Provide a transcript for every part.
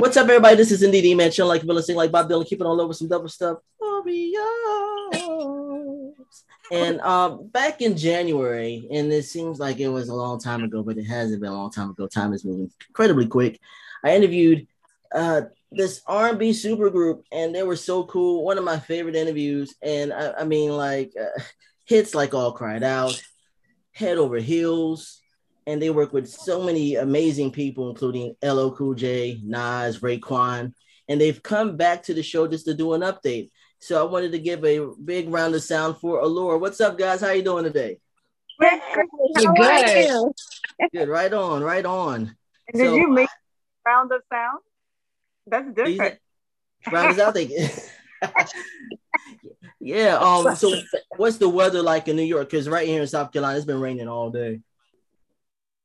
What's up, everybody? This is Indeed Man, chilling like Villa, sing like Bob Dylan, keeping all over some double stuff. And um, back in January, and it seems like it was a long time ago, but it hasn't been a long time ago. Time is moving incredibly quick. I interviewed uh, this R&B supergroup, and they were so cool. One of my favorite interviews, and I, I mean, like uh, hits like "All Cried Out," "Head Over Heels." And they work with so many amazing people, including LL Cool J, Nas, Raekwon, and they've come back to the show just to do an update. So I wanted to give a big round of sound for Allure. What's up, guys? How you doing today? Good. How good. You? Good. Right on. Right on. And did so, you make round of sound? That's different. Round is out there. yeah. Um. So, what's the weather like in New York? Because right here in South Carolina, it's been raining all day.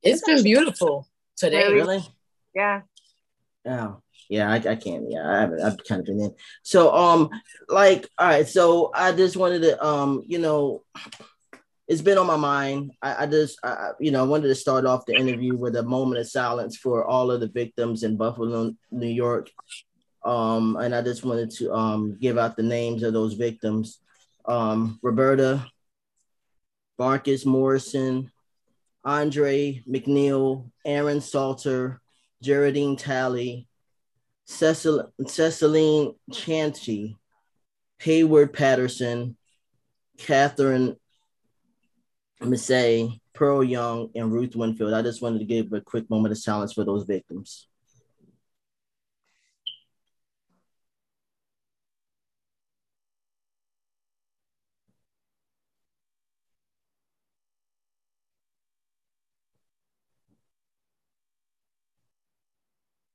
It's been beautiful today. Really? Yeah. Oh, yeah, I, I can't. Yeah, I haven't. I've kind of been in. So, um, like, all right. So, I just wanted to, um, you know, it's been on my mind. I, I just, I, you know, I wanted to start off the interview with a moment of silence for all of the victims in Buffalo, New York. Um, and I just wanted to um give out the names of those victims. Um, Roberta, Marcus Morrison, Andre Mackniel, Aaron Salter, Geraldine Talley, Cecil, Ceciline Chancey, Heyward Patterson, Katherine Massey, Pearl Young, and Ruth Winfield. I just wanted to give a quick moment of silence for those victims.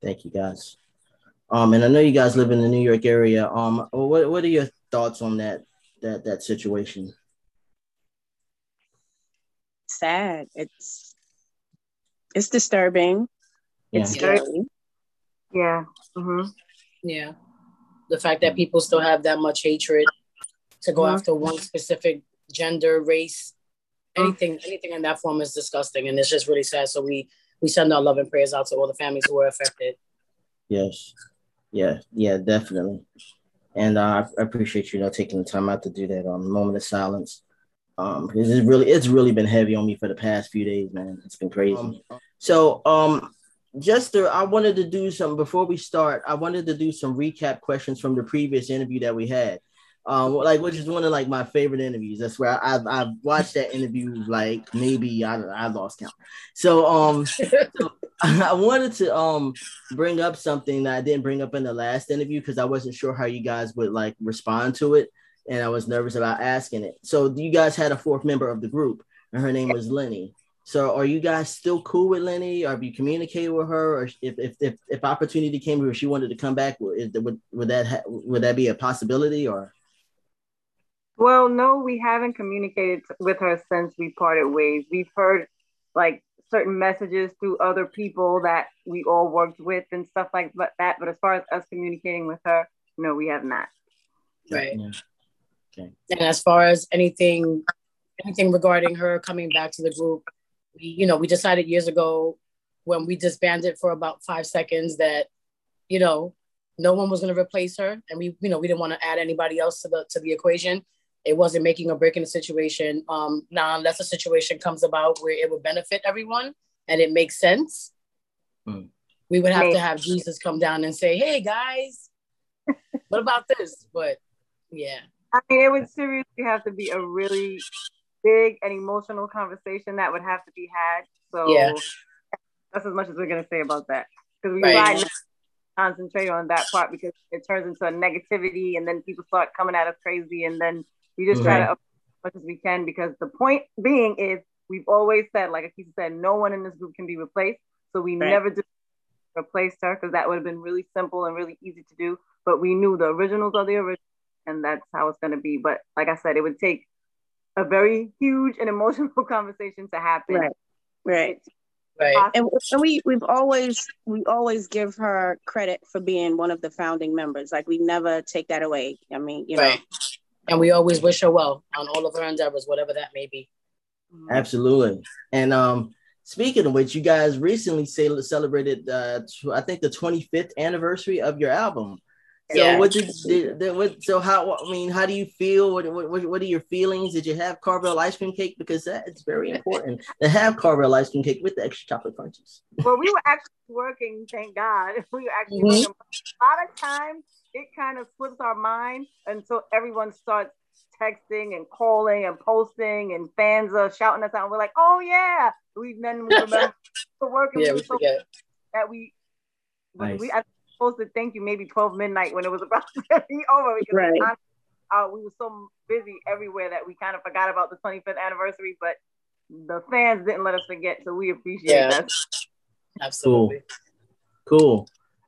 Thank you, guys. Um, and I know you guys live in the New York area. Um, what what are your thoughts on that that that situation? Sad. It's it's disturbing. Yeah. It's scary. Yeah. Mm-hmm. Yeah. The fact that people still have that much hatred to go mm-hmm. after one specific gender, race, anything, anything in that form is disgusting, and it's just really sad. So we we send our love and prayers out to all the families who were affected. Yes. Yeah. Yeah. Definitely. And uh, I appreciate you know taking the time out to do that on um, moment of silence. Um, because it's really it's really been heavy on me for the past few days, man. It's been crazy. Um, so um, just to, I wanted to do some before we start. I wanted to do some recap questions from the previous interview that we had um, like which is one of like my favorite interviews. That's where I've I've watched that interview like maybe I I lost count. So um, so I wanted to um bring up something that I didn't bring up in the last interview because I wasn't sure how you guys would like respond to it, and I was nervous about asking it. So you guys had a fourth member of the group, and her name was Lenny. So are you guys still cool with Lenny? Or have you communicated with her? Or if if if, if opportunity came or she wanted to come back, would would, would that ha- would that be a possibility or? Well, no, we haven't communicated with her since we parted ways. We've heard like certain messages through other people that we all worked with and stuff like that. But as far as us communicating with her, no, we have not. Right. Yeah. Okay. And as far as anything, anything regarding her coming back to the group, we, you know, we decided years ago when we disbanded for about five seconds that, you know, no one was going to replace her, and we, you know, we didn't want to add anybody else to the to the equation it wasn't making or breaking the situation. Um, now, unless a situation comes about where it would benefit everyone and it makes sense, mm. we would have to have Jesus come down and say, "Hey guys, what about this?" But yeah, I mean, it would seriously have to be a really big and emotional conversation that would have to be had. So yeah. that's as much as we're gonna say about that because we right. concentrate on that part because it turns into a negativity and then people start coming at us crazy and then we just try to as much as we can because the point being is we've always said, like Akissa said, no one in this group can be replaced. So we right. never did replace her because that would have been really simple and really easy to do. But we knew the originals are the originals, and that's how it's going to be. But like I said, it would take a very huge and emotional conversation to happen. Right. Right. Right. And, and we we've always we always give her credit for being one of the founding members. Like we never take that away. I mean, you right. know, and we always wish her well on all of her endeavors, whatever that may be. Absolutely. And um, speaking of which, you guys recently celebrated, uh, I think, the 25th anniversary of your album. So yeah. what did, did, what so how I mean how do you feel what, what what are your feelings did you have Carvel ice cream cake because that is very important to have Carvel ice cream cake with the extra chocolate crunches. Well, we were actually working, thank God. We were actually mm-hmm. working. A lot of times it kind of slips our mind until everyone starts texting and calling and posting and fans are shouting us out. And we're like, oh yeah. We then we remember working yeah, we so that we nice. we I supposed to thank you maybe 12 midnight when it was about to be over because right. uh, we were so busy everywhere that we kind of forgot about the 25th anniversary, but the fans didn't let us forget, so we appreciate yeah. that. Absolutely. Cool.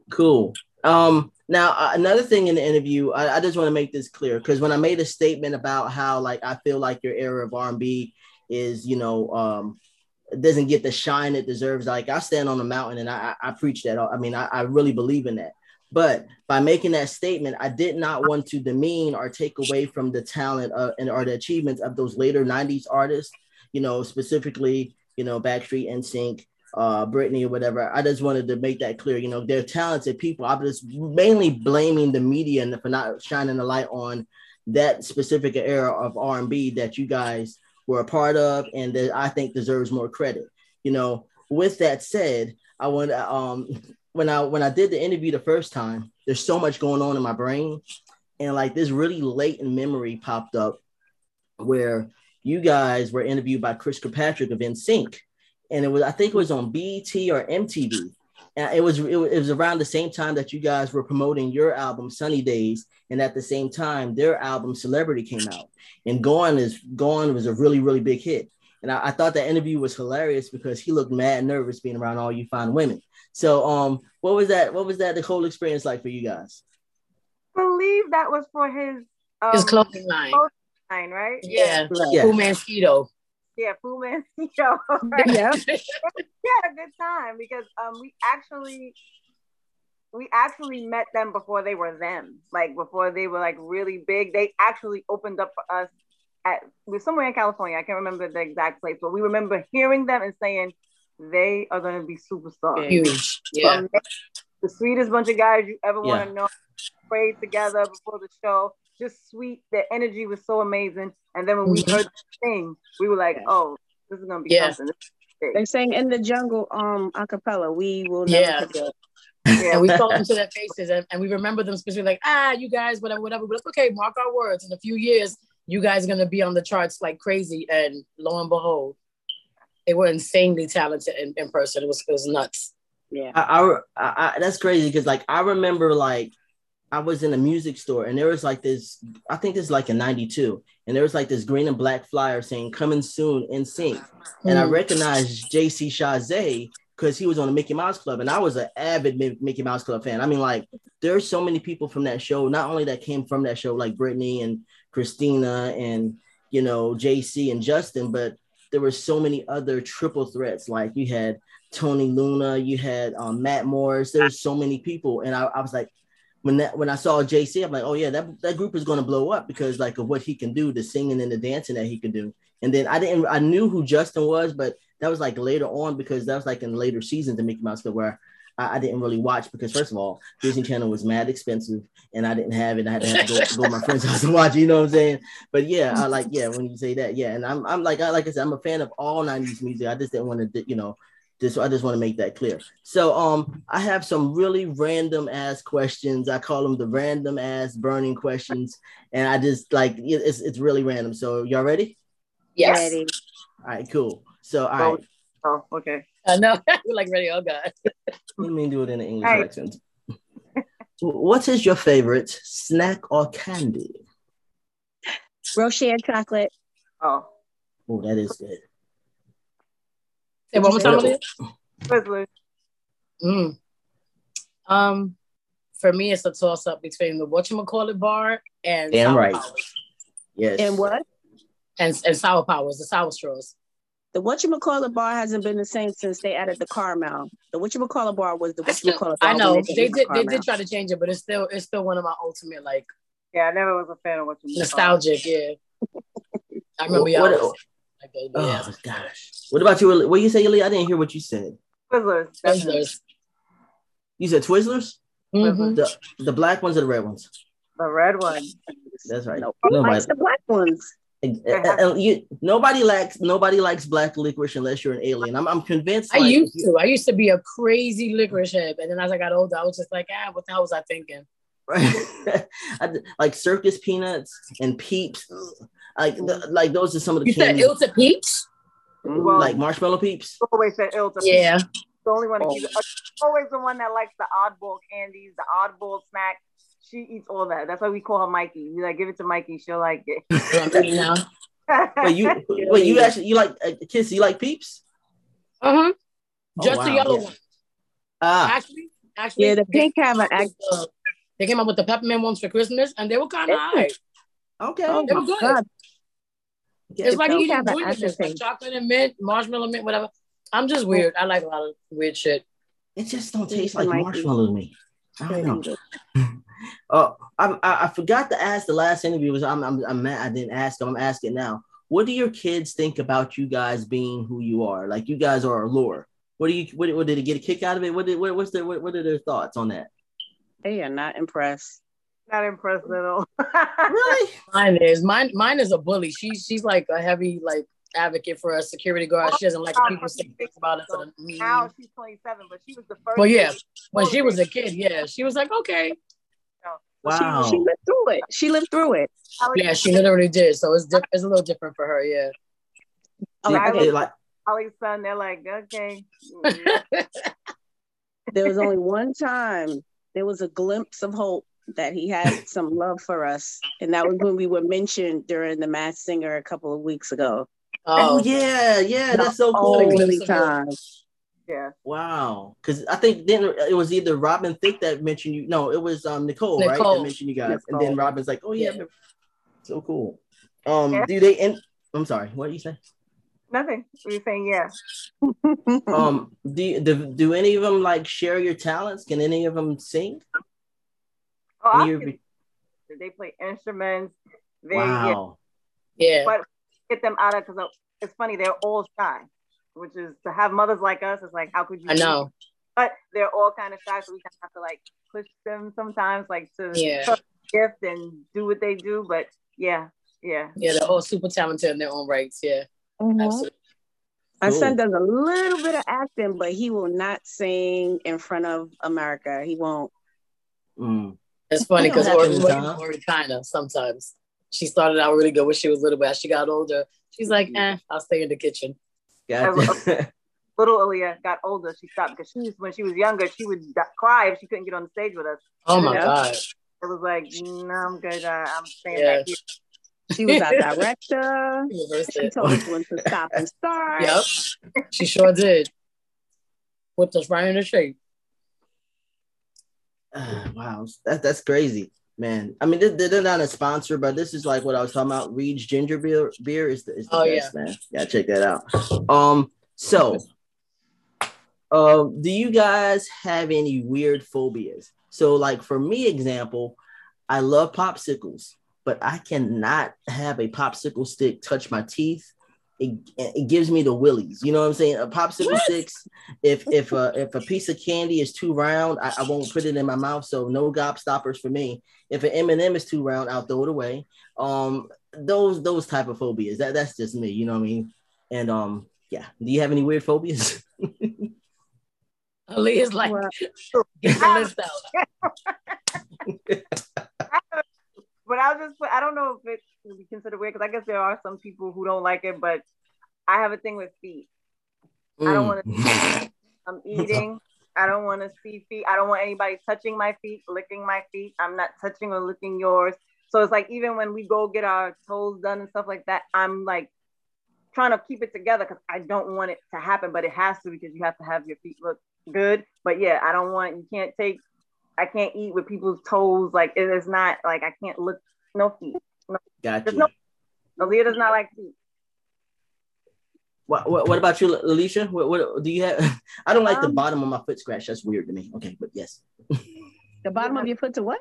Cool. Um, now uh, another thing in the interview, I, I just want to make this clear because when I made a statement about how like I feel like your era of R&B is, you know, um, doesn't get the shine it deserves. Like I stand on the mountain and I, I, I preach that. I mean, I, I really believe in that. But by making that statement, I did not want to demean or take away from the talent uh, and or the achievements of those later '90s artists. You know, specifically, you know, Backstreet, NSYNC, uh, Britney, or whatever. I just wanted to make that clear. You know, they're talented people. I'm just mainly blaming the media for not shining a light on that specific era of R&B that you guys were a part of and that I think deserves more credit. You know, with that said, I want um when I when I did the interview the first time, there's so much going on in my brain, and like this really latent memory popped up where you guys were interviewed by Chris Kirkpatrick of NSYNC, and it was I think it was on BET or MTV, and it was it was around the same time that you guys were promoting your album Sunny Days, and at the same time their album Celebrity came out, and Gone is Gone was a really really big hit. And I, I thought that interview was hilarious because he looked mad nervous being around all you fine women. So, um, what was that? What was that? The whole experience like for you guys? I believe that was for his um, his clothing line. Clothing line, right? Yeah, yeah. FuMan Skeeto. Yeah, FuMan Skeeto. Right? Yeah, we had a good time because um, we actually we actually met them before they were them, like before they were like really big. They actually opened up for us at we are somewhere in California. I can't remember the exact place, but we remember hearing them and saying they are going to be superstars. Huge, yeah. Um, the sweetest bunch of guys you ever yeah. want to know. Prayed together before the show. Just sweet. Their energy was so amazing. And then when we mm-hmm. heard the thing, we were like, "Oh, this is going to be yeah. something." They sang in the jungle, um, a acapella. We will never yeah. forget. Yeah, and we told them to their faces, and, and we remember them specifically like, ah, you guys, whatever, whatever. But okay, mark our words. In a few years, you guys are gonna be on the charts like crazy. And lo and behold, they were insanely talented in, in person. It was it was nuts. Yeah, I, I, I that's crazy because like I remember like I was in a music store and there was like this. I think this is like a '92, and there was like this green and black flyer saying "Coming soon NSYNC," and I mm. recognized J.C. Chasez because he was on the Mickey Mouse Club, and I was an avid Mickey Mouse Club fan. I mean, like there are so many people from that show, not only that came from that show, like Britney and Christina and you know JC and Justin, but there were so many other triple threats. Like you had Tony Lucca, you had um, Matt Morris. There's so many people, and I, I was like, when that when I saw JC, I'm like, oh yeah, that that group is to blow up because like of what he can do, the singing and the dancing that he can do. And then I didn't, I knew who Justin was, but that was like later on because that was like in later seasons of Mickey Mouse Club where I, I, didn't really watch because first of all, Disney Channel was mad expensive and I didn't have it. I had to, have to go, go to my friend's house to watch you know what I'm saying? But yeah, I like, yeah, when you say that, yeah. And I'm, I'm like, I, like I said, I'm a fan of all 90s music. I just didn't want to, you know, just, I just want to make that clear. So um, I have some really random ass questions. I call them the random ass burning questions. And I just like, it's, it's really random. So y'all ready? Yes. Ready. All right, cool. So, all right. Oh, okay. I know. We're like ready. Oh God. Let me do it in the English right. accent. what is your favorite snack or candy? Rocher chocolate. Oh. Oh, that is good. Say one more time. Twizzlers. Mm. Um, for me, it's a toss up between the what you call bar and damn right. Powers. Yes. And what? And and sour powers, the sour straws. The whatchamacallit bar hasn't been the same since they added the caramel. The whatchamacallit bar was the whatchamacallit bar. I know they, did they did try to change it, but it's still it's still one of my ultimate like. Yeah, I never was a fan of what nostalgic. Yeah, I remember what, y'all. Oh gosh. What about you? What you say, Lee? I didn't hear what you said. Twizzlers. Twizzlers. You said Twizzlers? Mm-hmm. The, the black ones or the red ones? The red ones. That's right. No, Nobody likes the black ones. you, nobody likes nobody likes black licorice unless you're an alien. I'm, I'm convinced. I like, used to. I used to be a crazy licorice head, and then as I got older, I was just like, ah, what the hell was I thinking? Right, like circus peanuts and peeps. Like the, like those are some of the. You candies. said Ilta peeps. Well, like marshmallow peeps. Always said Ilta. Yeah. Peeps. The only one. Oh. Always the one that likes the oddball candies, the oddball snack she eats all that. That's why we call her Mikey. We like give it to Mikey. She'll like it. wait, you wait, you actually you like uh, kiss? You like peeps? Uh huh. Oh, Just wow. the yellow yeah. one. Ah. Actually, actually, yeah, the pink have an act. Uh, they came out with the peppermint ones for Christmas, and they were kind of high. Okay, oh, they were good. God. It's like eating Christmas, like chocolate and mint, marshmallow mint, whatever. I'm just weird. I like a lot of weird shit. It just don't taste like marshmallow to me. I don't know. Oh, I, I, I forgot to ask the last interview. Was I'm, I'm I'm mad I didn't ask them. I'm asking now. What do your kids think about you guys being who you are? Like you guys are Allure. What do you? What, what did it get a kick out of it? What did? What, what's their? What, what are their thoughts on that? They are not impressed. Not impressed at all. really? Mine is mine. Mine is a bully. She's she's like a heavy like advocate for a security guard. She doesn't like oh, people say things about it. So now she's 27, but she was the first. Well, yeah, when she was a kid, yeah, she was like, okay, oh. Wow. She, she, lived through it. She lived through it. Yeah, she literally did. So it's diff- it's a little different for her. Yeah. Oh, okay. Like, Holly's son, they're like, okay. there was only one time there was a glimpse of hope that he had some love for us, and that was when we were mentioned during the Masked Singer a couple of weeks ago. Oh, oh yeah, yeah, that's so cool. Only time. Yeah. Wow. Because I think then it was either Robin Thicke that mentioned you. No, it was um Nicole, Nicole. right? That mentioned you guys. Nicole. And then Robin's like, oh yeah, yeah. so cool. Um, yeah. do they end? I'm sorry. What do you say? Nothing. We're saying yeah. um, do, do do any of them like share your talents? Can any of them sing? Oh, your... they play instruments. They, wow. Yeah. yeah. But get them out of because it's funny. They're all shy which is to have mothers like us. It's like, how could you? I know. But they're all kind of shy, so we kind of have to like push them sometimes, like to yeah. gift and do what they do. But yeah, yeah, yeah, they're all super talented in their own rights. Yeah, mm-hmm. absolutely. My cool. son does a little bit of acting, but he will not sing in front of America. He won't. Mm. It's funny because Ori kind of sometimes. She started out really good when she was little, but as she got older, she's like, "Eh, I'll stay in the kitchen." Gotcha. little Aaliyah got older, she stopped because she was when she was younger, she would cry if she couldn't get on the stage with us. Oh my know? god! It was like, no, I'm good. Uh, I'm staying yeah. back here. She was our director. she told us when to stop and start. Yep, she sure did. Put us right in the shape. Uh, wow, that, that's crazy man. I mean, they're, they're not a sponsor, but this is like what I was talking about. Reed's ginger beer beer is the, is the oh, best, yeah. man. Yeah, check that out. Um, so, uh, do you guys have any weird phobias? So, like for me, example, I love popsicles, but I cannot have a popsicle stick touch my teeth it, it gives me the willies. You know what I'm saying? A popsicle what? sticks. If if a if a piece of candy is too round, I, I won't put it in my mouth. So no gobstoppers for me. If an M&M is too round, I'll throw it away. Um, those those type of phobias. That that's just me. You know what I mean? And um, yeah. Do you have any weird phobias? Ali is like, get the list out. but I'll just put, I don't know if it would be considered weird because I guess there are some people who don't like it, but I have a thing with feet. Mm. I don't want to. Mm. I'm eating. I don't want to see feet. I don't want anybody touching my feet, licking my feet. I'm not touching or licking yours. So it's like even when we go get our toes done and stuff like that, I'm like trying to keep it together because I don't want it to happen, but it has to because you have to have your feet look good. But yeah, I don't want you can't take I can't eat with people's toes. Like it is not like I can't look no feet. No, gotcha. No, Alia does not like feet. What, what, what about you, Alicia? What, what do you have? I don't like um, the bottom of my foot scratch. That's weird to me. Okay, but yes. the bottom of your foot to what?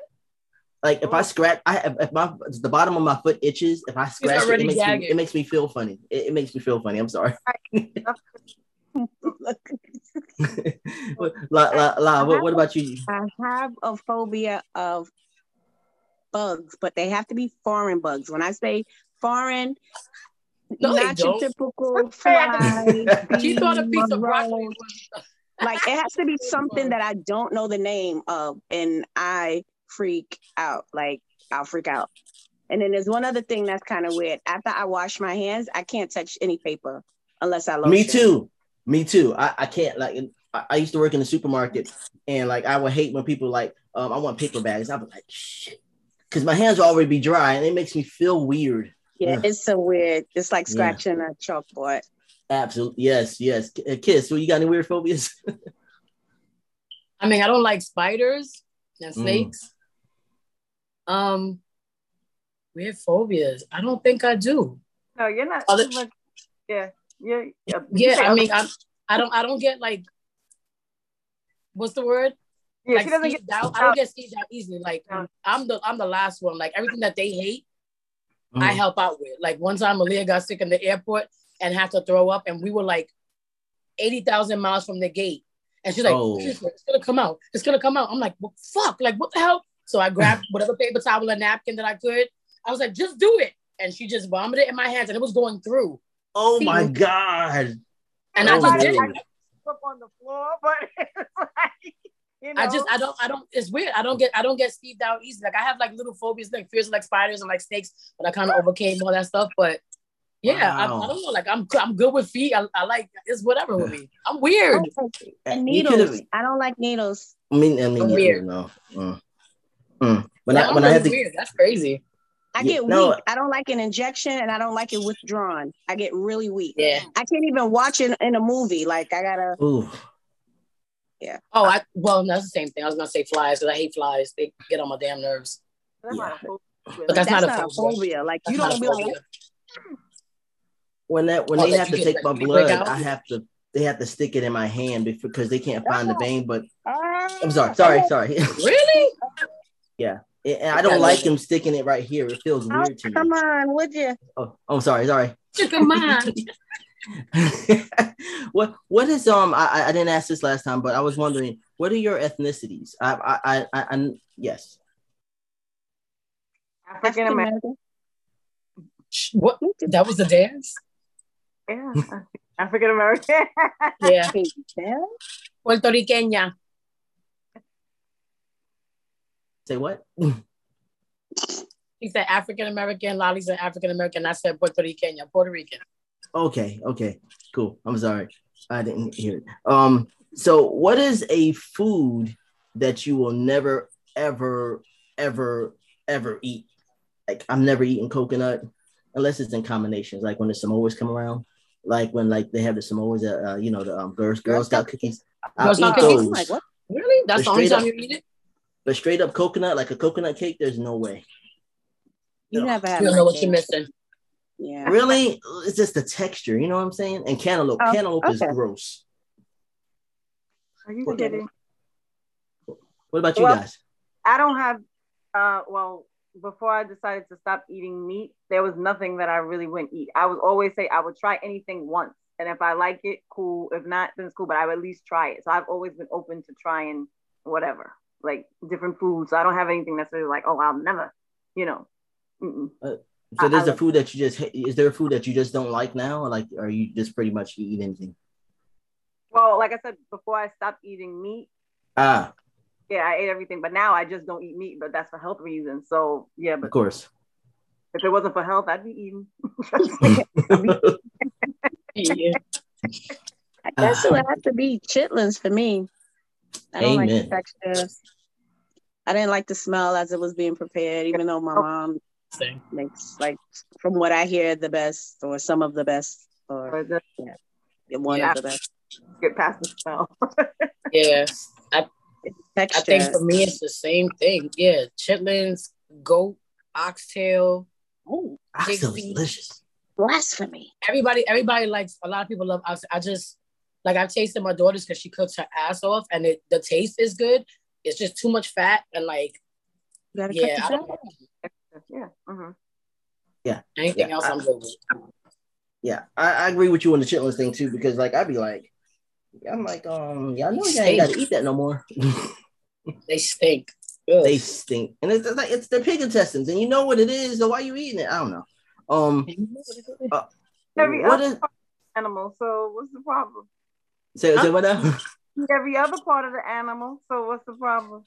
Like if I scratch, I if my the bottom of my foot itches, if I scratch it, it makes, me, it makes me feel funny. It, it makes me feel funny. I'm sorry. la, la, la, what, what about you? I have a phobia of bugs, but they have to be foreign bugs. When I say foreign, no, not your typical fly. she thought a piece of broccoli. like it has to be something that I don't know the name of, and I freak out. Like I'll freak out. And then there's one other thing that's kind of weird. After I wash my hands, I can't touch any paper unless I lotion. Me too. Me too. I, I can't like I, I used to work in the supermarket and like I would hate when people like um I want paper bags. I was like shit. Cause my hands will already be dry and it makes me feel weird. Yeah, it's so weird. It's like scratching yeah. a chalkboard. Absolutely. Yes, yes. Uh, Kiss, so you got any weird phobias? I mean, I don't like spiders and mm. snakes. Mm. Um, weird phobias. I don't think I do. No, you're not. Other- much, yeah, yeah, yeah. Yeah, I mean, I, I don't, I don't get like, what's the word? Yeah, like, she doesn't get out. I don't get skeeved out easily. Like, I'm the, I'm the last one. Like everything that they hate, mm. I help out with. Like one time, Malia got sick in the airport and had to throw up, and we were like eighty thousand miles from the gate, and she's like, oh. "It's gonna come out. It's gonna come out." I'm like, "Well, fuck! Like, what the hell?" So I grabbed whatever paper towel or napkin that I could. I was like, "Just do it," and she just vomited in my hands, and it was going through. Oh See? my god! And oh, I just did it. Up on the floor, but like, you know? I just I don't I don't it's weird. I don't get I don't get skeeved out easy. Like I have like little phobias like fears like spiders and like snakes, but I kind of overcame all that stuff. But yeah, wow. I, I, don't know. Like I'm I'm good with feet. I, I like it's whatever with me. I'm weird. And needles. I don't like needles. I mean, I mean, I'm weird. No. Mm. Mm. When yeah, I when I had to, weird. That's crazy. I get no. weak. I don't like an injection and I don't like it withdrawn. I get really weak. Yeah. I can't even watch it in a movie. Like I gotta. Ooh. Yeah. Oh, I well, that's the same thing. I was gonna say flies because I hate flies. They get on my damn nerves. Yeah. But that's, that's not, not, a phobia. phobia. Like that's you don't be like. When that when oh, they have to take my blood, I have to. They have to stick it in my hand because they can't find the oh. vein. But oh. I'm sorry, sorry, sorry. really? yeah. And I don't like him sticking it right here. It feels oh, weird to me. Come on, would you? Oh, I'm oh, sorry, sorry. Come on. what what is um I, I didn't ask this last time, but I was wondering what are your ethnicities? I I I, I, I yes. African American. What that was the dance? Yeah, African American. yeah. Puerto Riqueña. Say what? he said African American. Lolly said African American. I said Puerto Rican. Yeah, Puerto Rican. Okay. Okay. Cool. I'm sorry. I didn't hear it. Um. So, what is a food that you will never, ever, ever, ever eat? Like, I'm never eating coconut unless it's in combinations. Like when the Samoas come around, like when like they have the Samoas, uh, you know, the um, Girl, Girl Scout cookies. I'll eat those. Like, what? Really? That's the only time up, you eat it? But straight up coconut, like a coconut cake, there's no way. You no. never have. You don't know what you're missing. Yeah. Really? It's just the texture, you know what I'm saying? And cantaloupe. Oh, cantaloupe okay. is gross. Are you kidding? What about you well, guys? I don't have uh well, before I decided to stop eating meat, there was nothing that I really wouldn't eat. I would always say I would try anything once. And if I like it, cool. If not, then it's cool. But I would at least try it. So I've always been open to trying whatever like different foods. So I don't have anything necessarily like, oh, I'll never, you know. Uh, so there's I, a food that you just is there a food that you just don't like now, or like are you just pretty much eat anything? Well, like I said before, I stopped eating meat. Ah. Yeah, I ate everything, but now I just don't eat meat. But that's for health reasons. So yeah, but of course. If it wasn't for health, I'd be eating. yeah. I guess it would have to be chitlins for me. I don't Amen. like the texture. I didn't like the smell as it was being prepared, even though my mom Same. makes like from what I hear the best or some of the best or the, yeah, one yeah. of the best. Get past the smell. yeah. I, I think for me it's the same thing. Yeah. Chitlins, goat, oxtail. Oh, oxtail delicious. Blasphemy. Everybody, everybody likes a lot of people love oxtail. I just like I've tasted my daughter's because she cooks her ass off, and it, the taste is good. It's just too much fat, and like gotta yeah, cut the Yeah. Mm-hmm. Yeah. Anything yeah, else, I, am good with. Yeah, I, I, agree with you on the chitlins thing too, because like I'd be like, I'm like, um, yeah, I know you ain't gotta eat that no more. they stink. Ugh. They stink, and it's, like it's their pig intestines, and you know what it is. So why are you eating it? I don't know. Um, uh, every other is, animal. So what's the problem? Say, say what now? Every other part of the animal. So what's the problem?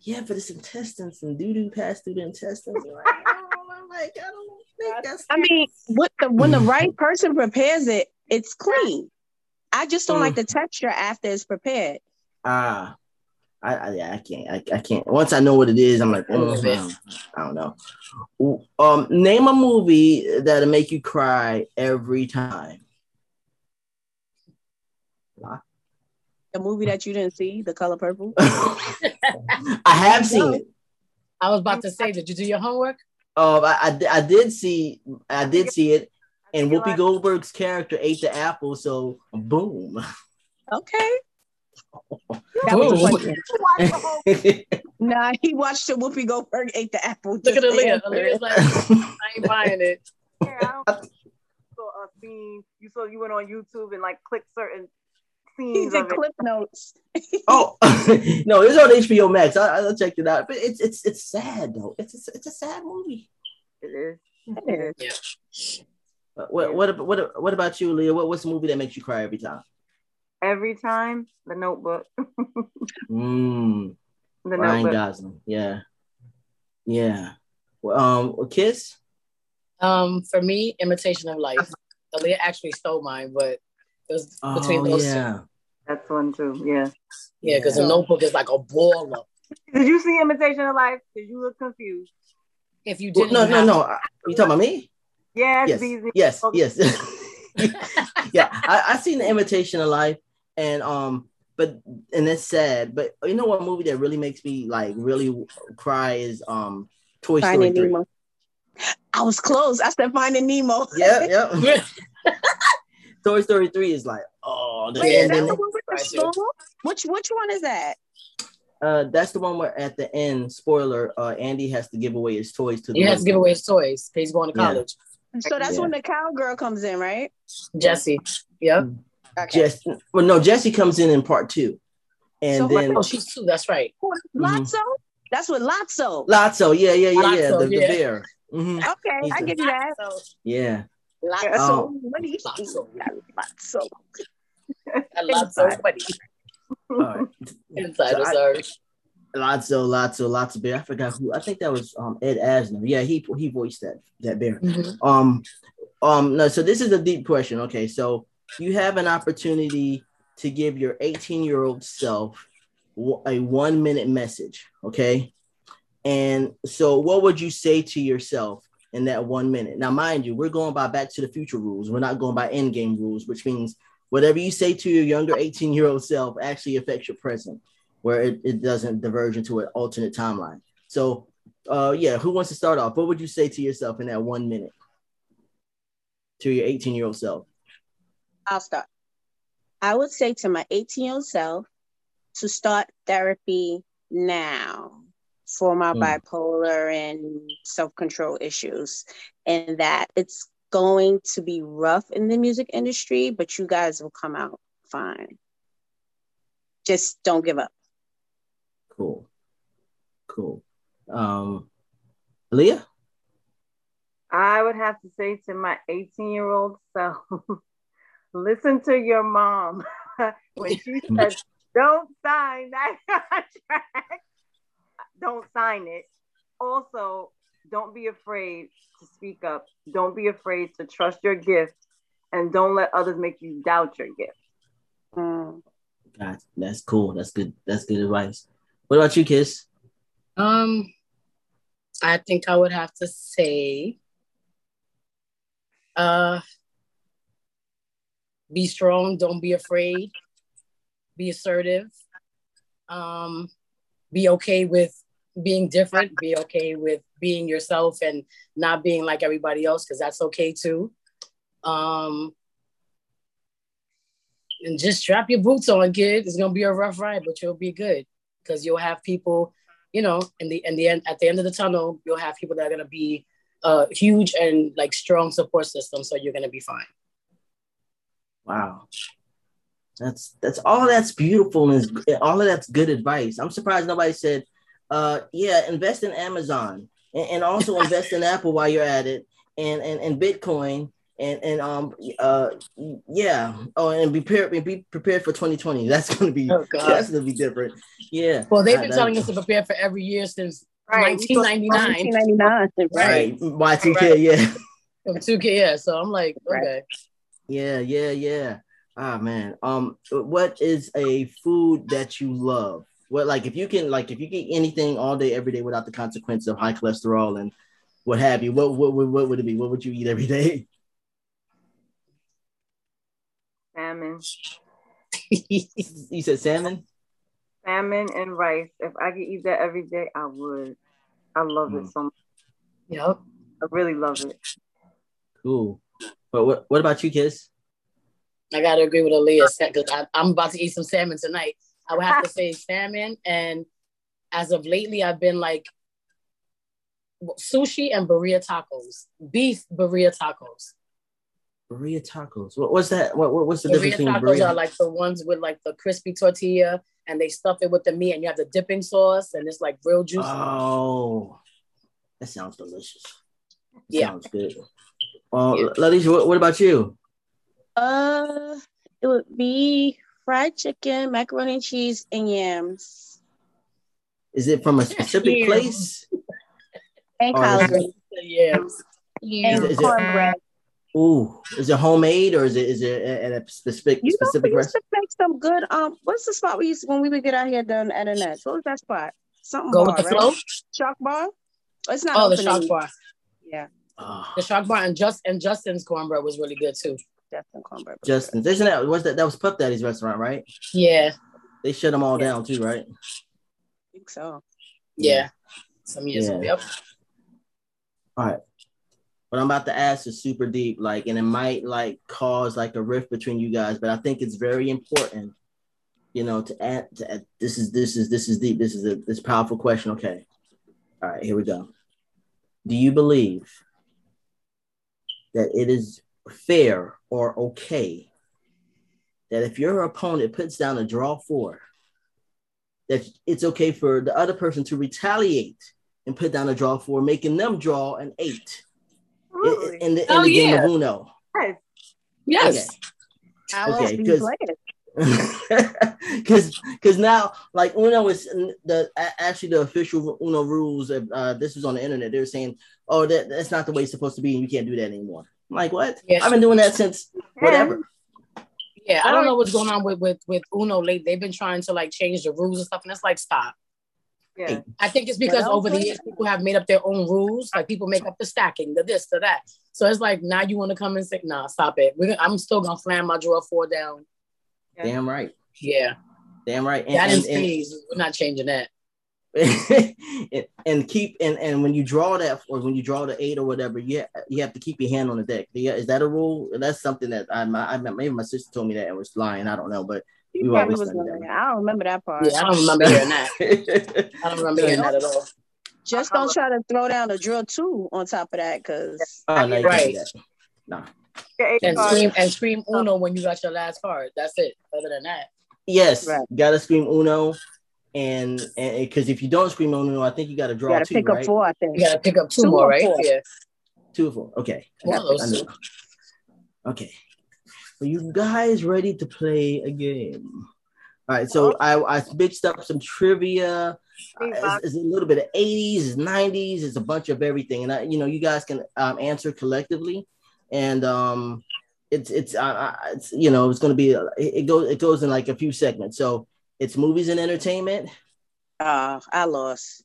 Yeah, but it's intestines and doo doo pass through the intestines. like, I'm like, I don't think that's. I mean, what the when the right person prepares it, it's clean. I just don't mm. like the texture after it's prepared. Ah, I, I, yeah, I can't. I, I can't. Once I know what it is, I'm like, mm, I don't know. Um, name a movie that'll make you cry every time. The movie that you didn't see, The Color Purple. I have seen it. I was about to say, did you do your homework? Oh, I, I, I did see, I did see it, and Whoopi Goldberg's character ate the apple, so boom. Okay. That was nah, he watched the Whoopi Goldberg ate the apple. Look at Alia. Alia's like, I ain't buying it. Yeah, I don't saw uh, a scene. You saw you went on YouTube and like click certain scenes. He's in clip notes. oh no, it's on HBO Max. I, I checked it out, but it's it's it's sad though. It's a, it's a sad movie. It is. It is. Yeah. What what what what about you, Leah? What what's the movie that makes you cry every time? every time. The Notebook. mm. The Ryan Notebook. Gosling. Yeah. Yeah. Well, um, Kiss. Um, for me, Imitation of Life. Alia actually stole mine, but it was between oh, those yeah. two. That's one too. Yeah. Yeah, because yeah. the Notebook is like a baller. Did you see Imitation of Life? Did you look confused? If you didn't, well, no, no, no. You talking about me? Yeah, yes, easy. yes, okay. yes. yeah, I, I seen the Imitation of Life and um but and it's sad but you know what movie that really makes me like really cry is um toy Finding story 3 Nemo. i was close i said finding nemo yeah yeah toy story 3 is like oh the Wait, ending. The which which one is that uh, that's the one where at the end, spoiler, uh, Andy has to give away his toys to. He has to give away his toys. Because he's going to college. Yeah. So that's yeah. when the cowgirl comes in, right? Jesse. Yep. Mm. Okay. Jesse, well, no, Jesse comes in in part two, and so, then oh, she's two. That's right. Mm-hmm. Lotso. That's what Lotso. Lotso. Yeah, yeah, yeah, Lotso, yeah. The, yeah. the bear. Mm-hmm. Okay, He's I give you that. Yeah. Lotso. of what do you Lotso. Lotso. Lotso. Buddy. All right. Inside so sorry. Lotso, Lotso, Lotso Bear. I forgot who. I think that was um Ed Asner. Yeah, he he voiced that that bear. Mm-hmm. Um, um. No, so this is a deep question. Okay, so you have an opportunity to give your 18 year old self a one minute message. Okay. And so, what would you say to yourself in that one minute? Now, mind you, we're going by Back to the Future rules. We're not going by end game rules, which means whatever you say to your younger 18 year old self actually affects your present, where it, it doesn't diverge into an alternate timeline. So, uh, yeah, who wants to start off? What would you say to yourself in that one minute to your 18 year old self? I'll start. I would say to my 18 year old self to start therapy now for my mm. bipolar and self control issues, and that it's going to be rough in the music industry, but you guys will come out fine. Just don't give up. Cool. Cool. Um, Leah? I would have to say to my 18 year old self listen to your mom when she said, don't sign that contract. Don't sign it. Also, don't be afraid to speak up. Don't be afraid to trust your gift and don't let others make you doubt your gift. Mm. God, that's cool. That's good. That's good advice. What about you, Kiss? Um, I think I would have to say, uh, be strong don't be afraid be assertive um, be okay with being different be okay with being yourself and not being like everybody else because that's okay too um, and just strap your boots on kid it's gonna be a rough ride but you'll be good because you'll have people you know, in the in the end, at the end of the tunnel, you'll have people that are gonna be a huge and like strong support system. So you're gonna be fine. Wow. That's that's all that's beautiful and all of that's good advice. I'm surprised nobody said, uh, yeah, invest in Amazon and, and also invest in Apple while you're at it and and, and Bitcoin and and um uh yeah. Oh and be prepared be prepared for 2020 that's gonna be oh, that's gonna be different. Yeah. Well they've been uh, telling us to prepare for every year since right. 1999 1999 right. y2k yeah. 2k yeah. So i'm like okay. Yeah yeah yeah. Ah man. Um what is a food that you love what like if you can like if you can eat anything all day every day without the consequence of high cholesterol and what have you what what, what, what would it be what would you eat every day Salmon. you said salmon? Salmon and rice. If I could eat that every day, I would. I love mm. it so much. Yep. I really love it. Cool. But what, what about you, Kiss? I gotta agree with Alia because I'm about to eat some salmon tonight. I would have to say salmon, and as of lately, I've been like sushi and birria tacos, beef birria tacos. Birria tacos. What was that? What, what what's the birria difference? Birria tacos are like the ones with like the crispy tortilla and they stuff it with the meat and you have the dipping sauce and it's like real juicy. Oh, that sounds delicious. That yeah. Sounds good. Uh, yeah. Leticia, what, what about you? Uh, it would be fried chicken, macaroni and cheese, and yams. Is it from a specific yeah. place? And collard greens. Yams. And cornbread. Ooh, is it homemade or is it is it at a specific you know, specific we used to make some good. Um, what's the spot we used to, when we would get out here done at a net? What was that spot? Something go bar, with the right? flow. Chalk bar. it's not. Oh, the chalk bar. Yeah. Oh. The chalk bar and just and Justin's cornbread was really good too. Justin cornbread. Justin, isn't that was that that was Puff Daddy's restaurant, right? Yeah. They shut them all yeah. down too, right? I think so. Yeah. Some years yeah. ago. Yep. All right what I'm about to ask is super deep, like, and it might like cause like a rift between you guys, but I think it's very important, you know, to add. To add this is this is this is deep. This is a this powerful question. Okay, all right, here we go. Do you believe that it is fair or okay that if your opponent puts down a draw four, that it's okay for the other person to retaliate and put down a draw four, making them draw an eight? Absolutely. in, the, in oh, the game yeah. of Uno. Yes. Okay. because because because now like Uno is the actually the official Uno rules. Uh, this was on the internet. They were saying, "Oh, that that's not the way it's supposed to be, and you can't do that anymore." I'm like, what? Yeah. I've been doing that since whatever. Yeah, I don't know what's going on with with with Uno. Late, they've been trying to like change the rules and stuff, and it's like, stop. Yeah. I think it's because over the years people have made up their own rules. Like people make up the stacking, the this, the that. So it's like now you want to come and say, nah, stop it. We're, I'm still gonna slam my drawer four down. Damn right. Yeah. Damn right. And, that and, and, we're not changing that. and, and, keep and, and when you draw that or when you draw the eight or whatever, you ha- you have to keep your hand on the deck. Yeah, Is that a rule? That's something that I, I maybe my sister told me that and was lying. I don't know, but you probably was I don't remember that part. Yeah, I don't remember hearing that. I don't remember hearing that at all. Just don't try to throw down a drill two on top of that, because oh, no, right. Nah. And scream and scream Uno when you got your last card. That's it. Other than that, yes, right. gotta scream Uno. And because if you don't scream on Uno, I think you got to draw. You got to pick right? up four. I think you got to pick up two, two more, right? Four. Yeah, two or four. Okay. Okay. Are you guys ready to play a game? All right, so I, I mixed up some trivia. Uh, it's, it's, a little bit of 80s, 90s, it's a bunch of everything. And I, you know, you guys can um, answer collectively. And um, it's it's uh, it's you know, it's gonna be it goes it goes in like a few segments. So it's movies and entertainment. Uh I lost.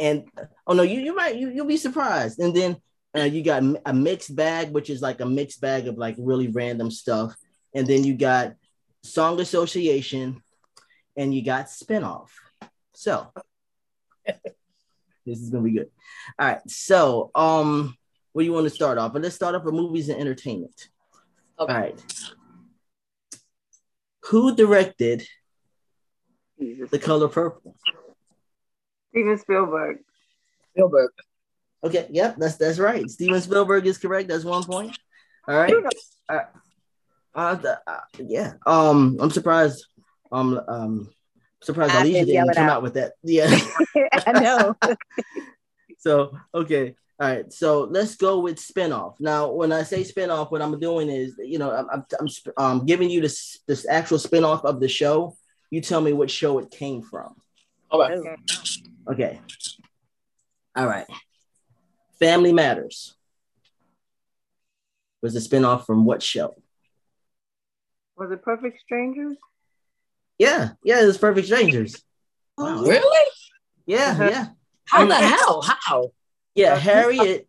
And oh no, you you might you you'll be surprised. And then uh, you got a mixed bag, which is like a mixed bag of like really random stuff. And then you got song association and you got spinoff. So this is gonna be good. All right. So um where do you want to start off? But let's start off with movies and entertainment. Okay. All right. Who directed The Color Purple? Steven Spielberg. Spielberg. Okay, yep, that's that's right. Steven Spielberg is correct. That's one point. All right. Uh, uh, the, uh, yeah. Um, I'm surprised. Um, um, surprised I Alicia didn't come out. out with that. Yeah, I know. so okay, all right. So let's go with spinoff. Now, when I say spinoff, what I'm doing is, you know, I'm I'm, I'm um, giving you this this actual spinoff of the show. You tell me what show it came from. Okay. Okay. All right. Family Matters was a spinoff from what show? Was it Perfect Strangers? Yeah, yeah, it was Perfect Strangers. Wow. Really? Yeah, uh-huh. yeah. How the hell? How? Yeah, Harriet.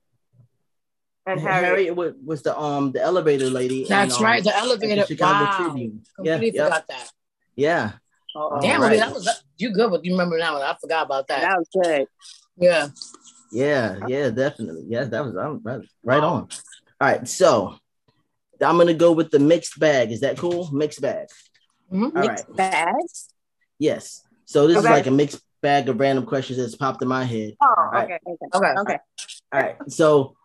And Harriet, Harriet was, was the um the elevator lady. That's and, um, right, the elevator. Chicago wow. Tribune. Completely yeah, forgot that. Yeah. Damn, right. that was you good, but you remember now? I forgot about that. That was good. Yeah. Yeah, yeah, definitely. Yeah, that was I'm right, right on. All right, so I'm gonna go with the mixed bag. Is that cool? Mixed bag. Mm-hmm. All mixed right. bags. Yes. So this okay. is like a mixed bag of random questions that's popped in my head. Oh, okay. Okay. Okay. okay. All right. So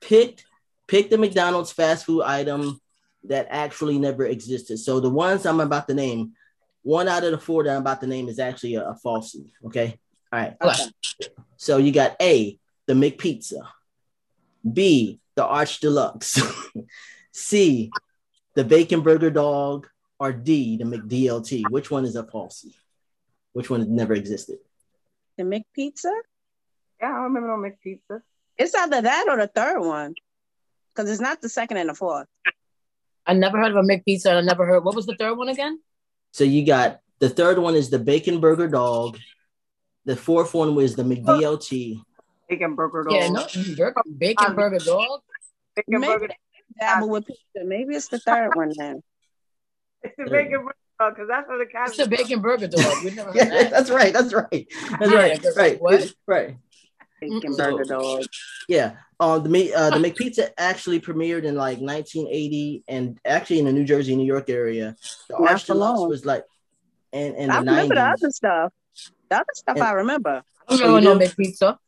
pick pick the McDonald's fast food item that actually never existed. So the ones I'm about to name, one out of the four that I'm about to name is actually a, a falsie. Okay. All right. Okay. So you got A, the McPizza, B, the Arch Deluxe, C, the Bacon Burger Dog, or D, the McDLT. Which one is a falsie? Which one never existed? The McPizza? Yeah, I remember the McPizza. It's either that or the third one. Because it's not the second and the fourth. I never heard of a McPizza. I never heard. What was the third one again? So you got the third one is the Bacon Burger Dog, the fourth one was the McDLT. Bacon burger dog. Yeah, no, bacon um, burger dog. Bacon Maybe burger. Dabble with pizza. Maybe it's the third one then. It's the bacon burger dog because that's what the cat. Is. It's the bacon burger dog. We never yeah, that. That's right. That's right. That's right. Yeah, right. What? Right. Bacon so, burger dog. Yeah. Um, the uh, the McPizza actually premiered in like 1980, and actually in the New Jersey, New York area. The Arch Deluxe was like, and and I the remember 90s. the other stuff. The other stuff and, I remember. I don't remember no big pizza.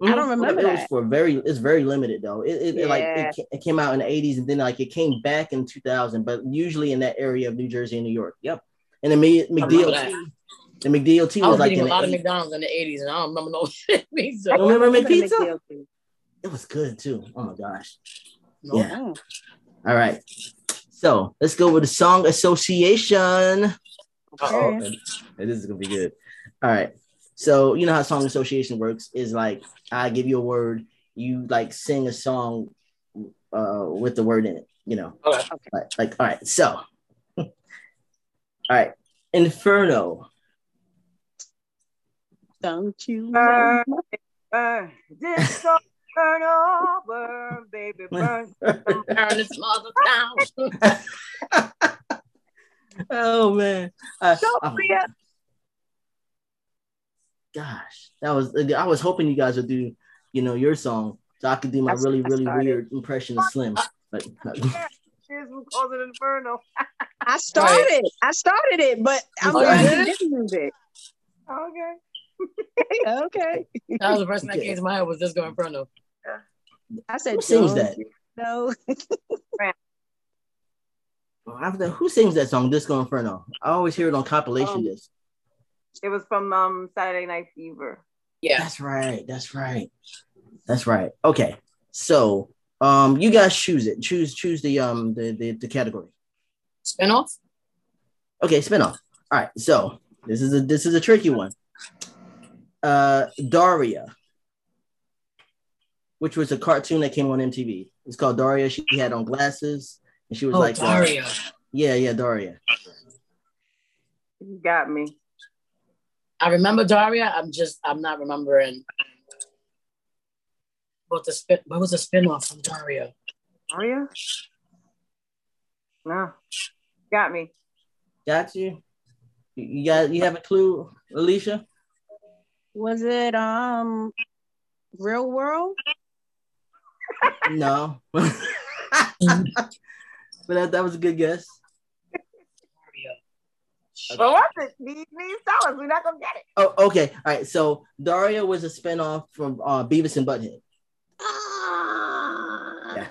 I don't remember it, it was for very it's very limited though. It, it, yeah. it like it, it, came out in the 80s and then like it came back in 2000, but usually in that area of New Jersey and New York. Yep. And the McDLT the McDLT was, was like a lot of McDonald's in the 80s and I don't remember no pizza. You remember McPizza? It was good too. Oh my gosh. No. Yeah. All right. So let's go with the song association. Oh, this is gonna be good. All right. So you know how song association works is like I give you a word, you like sing a song uh with the word in it, you know. Okay. Like, like all right, so all right. Inferno. Don't you burn, burn this inferno, burn, baby, burn, burn this mother down. oh man. Uh, Sophia. Um, gosh, that was I was hoping you guys would do, you know, your song so I could do my that's, really, really weird impression of Slim. But Inferno. I started. Right. I started it, but I'm glad you didn't use it. Okay. okay. That was the first thing that came to my head was Disco Inferno. I said, who sings that? No. After, who sings that song, Disco Inferno? I always hear it on compilation um, discs. It was from um Saturday Night Fever. Yeah, that's right. That's right. That's right. Okay, so um, you guys choose it. Choose choose the um the the, the category. Spinoff. Okay, spinoff. All right. So this is a this is a tricky one. Uh, Daria, which was a cartoon that came on MTV. It's called Daria. She had on glasses, and she was oh, like Daria. Uh, yeah, yeah, Daria. You got me. I remember Daria. I'm just I'm not remembering what the spin what was the spinoff from Daria? Daria? No. Got me. Got you. You got you have a clue, Alicia? Was it um real world? No. but that, that was a good guess. Well, what's it? These, these dollars, we're not gonna get it. Oh, okay. All right. So Daria was a spinoff from uh, Beavis and Butthead. Ah. Yeah.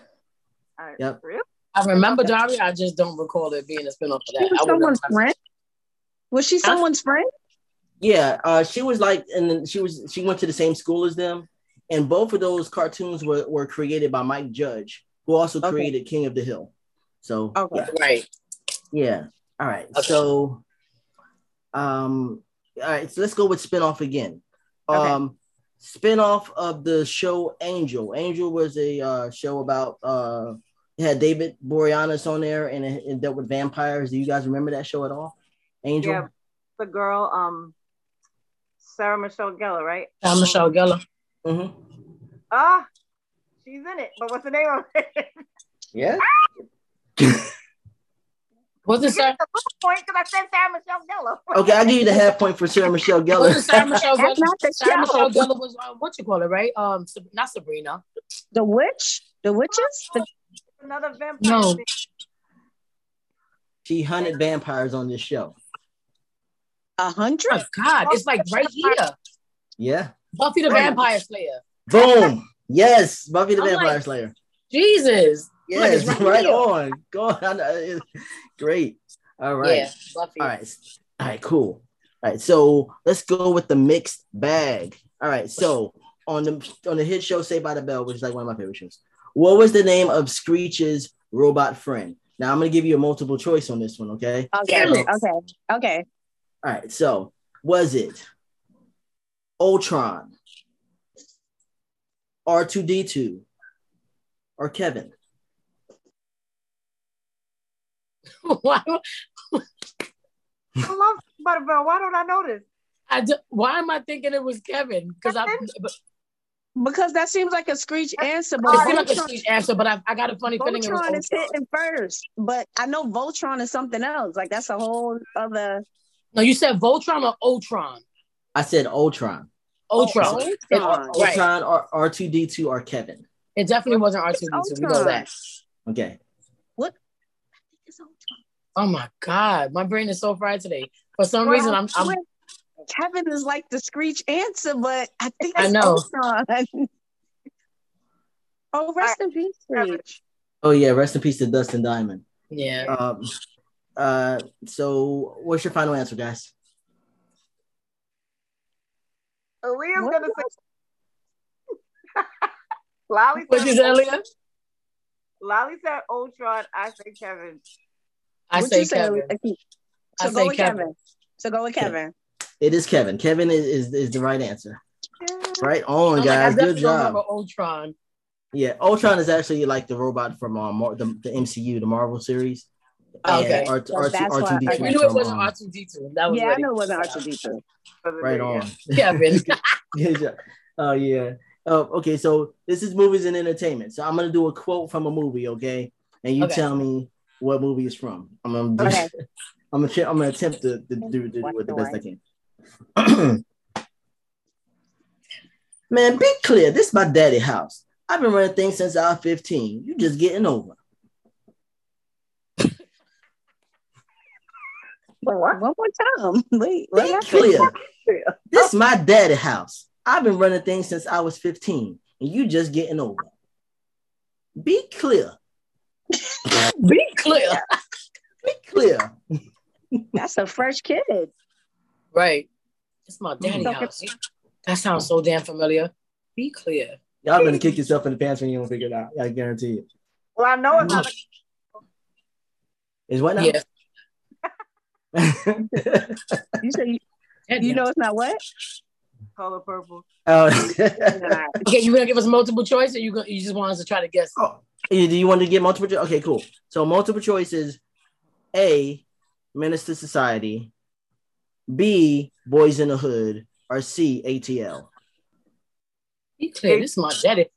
Right. Yep. Really? I remember Daria. I just don't recall it being a spinoff of that. She was someone's friend. Was she someone's friend? Yeah, uh, she was like, and she was she went to the same school as them, and both of those cartoons were, were created by Mike Judge, who also okay. created King of the Hill. So okay. yeah. right, yeah, all right. Okay. So, um, all right. So let's go with spinoff again. Okay. Um, spinoff of the show Angel. Angel was a uh, show about uh, it had David Boreanaz on there, and it, it, dealt with vampires. Do you guys remember that show at all? Angel. Yeah, the girl, um, Sarah Michelle Gellar, right? Sarah Michelle Gellar. Mm-hmm. Ah, she's in it. But what's the name of it? Yeah. What's it, Sarah? point because I said Sarah Michelle Gellar. okay, I'll give you the half point for Sarah Michelle Gellar. Sarah Michelle Gellar? Sarah Michelle Gellar was um, what you call it, right? Um, not Sabrina. The witch, the witches. The... Another vampire. No. She hunted vampires on this show. A hundred? Oh God, it's like right here. Yeah. Buffy the Vampire Slayer. Boom. Yes, Buffy the I'm Vampire like, Slayer. Jesus. Yes, like right, right on. Go on. Great. All right. Yeah, Buffy. All right. All right, cool. All right, so let's go with the mixed bag. All right, so on the on the hit show Saved by the Bell, which is like one of my favorite shows. What was the name of Screech's robot friend? Now I'm gonna give you a multiple choice on this one, okay? Okay, okay, okay. All right, so was it Ultron, R2D2, or Kevin? Why? I love Butterbell. Why don't I know this? I do, why am I thinking it was Kevin? Because I because that seems like a screech answer. But it seems like a screech answer, but I, I got a funny Voltron feeling it was Voltron. is hitting first, but I know Voltron is something else. Like that's a whole other. No, you said Voltron or Ultron. I said Ultron. Ultron. Ultron, Ultron or R two D two or Kevin. It definitely wasn't R two D two. We know that. Okay. What? Oh my god, my brain is so fried today. For some well, reason, I'm, I'm. Kevin is like the screech answer, but I think I know. oh, rest I, in peace, Screech. Oh yeah, rest in peace to Dustin Diamond. Yeah. Um. Uh. So, what's your final answer, guys? Leah's what gonna say. Lolly what you say, Leah? Lolly said Ultron. I say Kevin. I say Kevin. Say? So I go with Kevin. Kevin. So go with Kevin. It is Kevin. Kevin is, is, is the right answer. Right on, guys. Like, Good job. Ultron. Yeah, Ultron is actually like the robot from um, the, the MCU, the Marvel series. Okay. R- R- R- R2D2 I knew it wasn't um, R2D2. That was yeah, I know it wasn't R2D2. Right on. Kevin. oh, yeah. Oh, okay, so this is movies and entertainment. So I'm going to do a quote from a movie, okay? And you okay. tell me what movie it's from. I'm gonna do, okay. I'm gonna I'm gonna attempt to, to do, to do it the best I can. Man, be clear. This is my daddy house. I've been running things since I was 15. You just getting over. One more time. Wait, be clear. This is my daddy house. I've been running things since I was 15, and you just getting over. Be clear. Be clear. Be clear. That's a fresh kid. Right. It's my daddy mm. house. That sounds so damn familiar. Be clear. Y'all gonna kick yourself in the pants when you don't figure it out. I guarantee it. Well, I know it's not. Is what now? Yeah. you say you, you know it's not what? Color purple. Oh. okay, you gonna give us multiple choice, or you go, you just want us to try to guess? Oh, do you want to get multiple? choice? Okay, cool. So multiple choices: A, Menace II Society; B, Boyz n the Hood; or C, ATL. Be clear, this is my daddy.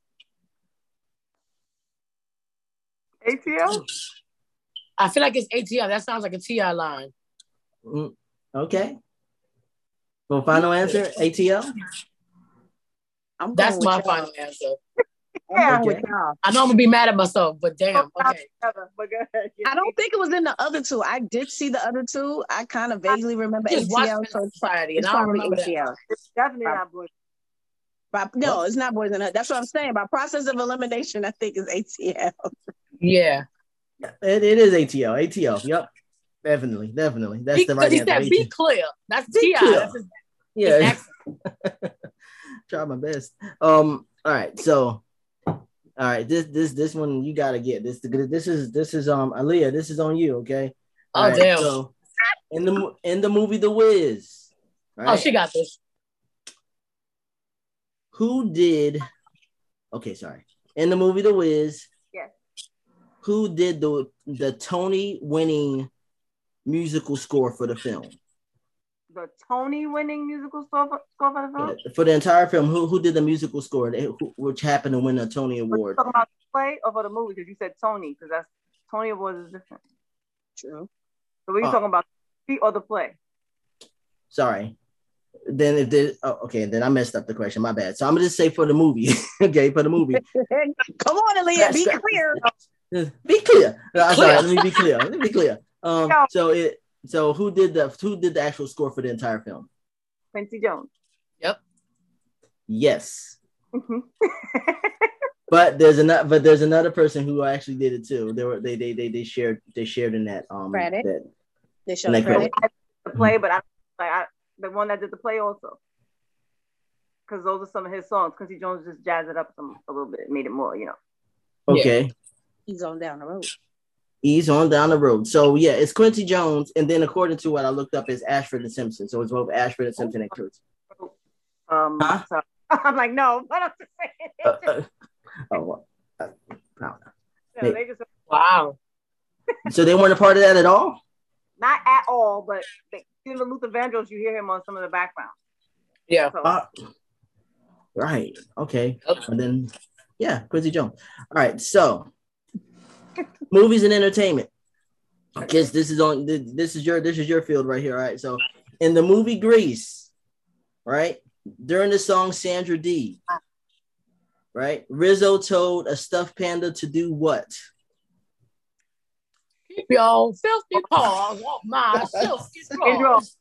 ATL. I feel like it's ATL. That sounds like a TI line. Mm, okay. Well, final answer, ATL. I'm That's my final answer. Yeah, okay. I know I'm gonna be mad at myself, but damn. Okay. I don't think it was in the other two. I did see the other two. I kind of vaguely remember ATL. So Society, and I don't remember ATL. It's definitely not Boys. By, no, it's not Boys and That's what I'm saying. By process of elimination, I think is ATL. Yeah. It, it is ATL. ATL. Yep. Definitely. Definitely. That's be, the right he answer. Said, be clear. That's T.I. yeah. Try my best. Um. All right. So all right, this this this one you gotta get this. This is this is um Alia. This is on you, okay? All oh right, damn. So in the in the movie The Wiz. Right, oh, she got this. Who did? Okay, sorry. In the movie The Wiz. Yes. Who did the the Tony winning musical score for the film? the Tony winning musical score for, score for the film? Yeah, for the entire film, who who did the musical score, who, which happened to win a Tony Award? talking about the play or for the movie? Because you said Tony, because that's Tony Awards is different. True. So what are you oh. talking about, the or the play? Sorry. Then if there, oh, okay, then I messed up the question. My bad. So I'm gonna just say for the movie. okay, for the movie. Come on, Alia, be clear. Be clear. Uh, clear. Sorry, let me be clear. Let me be clear. Um, so it so who did the who did the actual score for the entire film? Quincy Jones. Yep. Yes. Mm-hmm. but there's another but there's another person who actually did it too. They were they they they, they shared they shared in that um credit. That, they showed credit. credit. The play, but I like I the one that did the play also. Because those are some of his songs. Quincy Jones just jazzed it up some a little bit, made it more, you know. Okay. Yeah. He's on down the road. He's on down the road. So yeah, it's Quincy Jones, and then according to what I looked up, is Ashford and Simpson. So it's both Ashford and Simpson and Kurtz. Um, huh? so, I'm like, no, but I'm just saying. Uh, uh, oh, uh, no. no they just, wow. so they weren't a part of that at all. Not at all, but they, in the Luther Vandross, you hear him on some of the background. Yeah. So, uh, right. Okay. And then, yeah, Quincy Jones. All right. So movies and entertainment. I guess this is on this is your this is your field right here. All right. So in the movie Grease, right? During the song Sandra Dee, right? Rizzo told a stuffed panda to do what? Keep your filthy paws off my silky paws.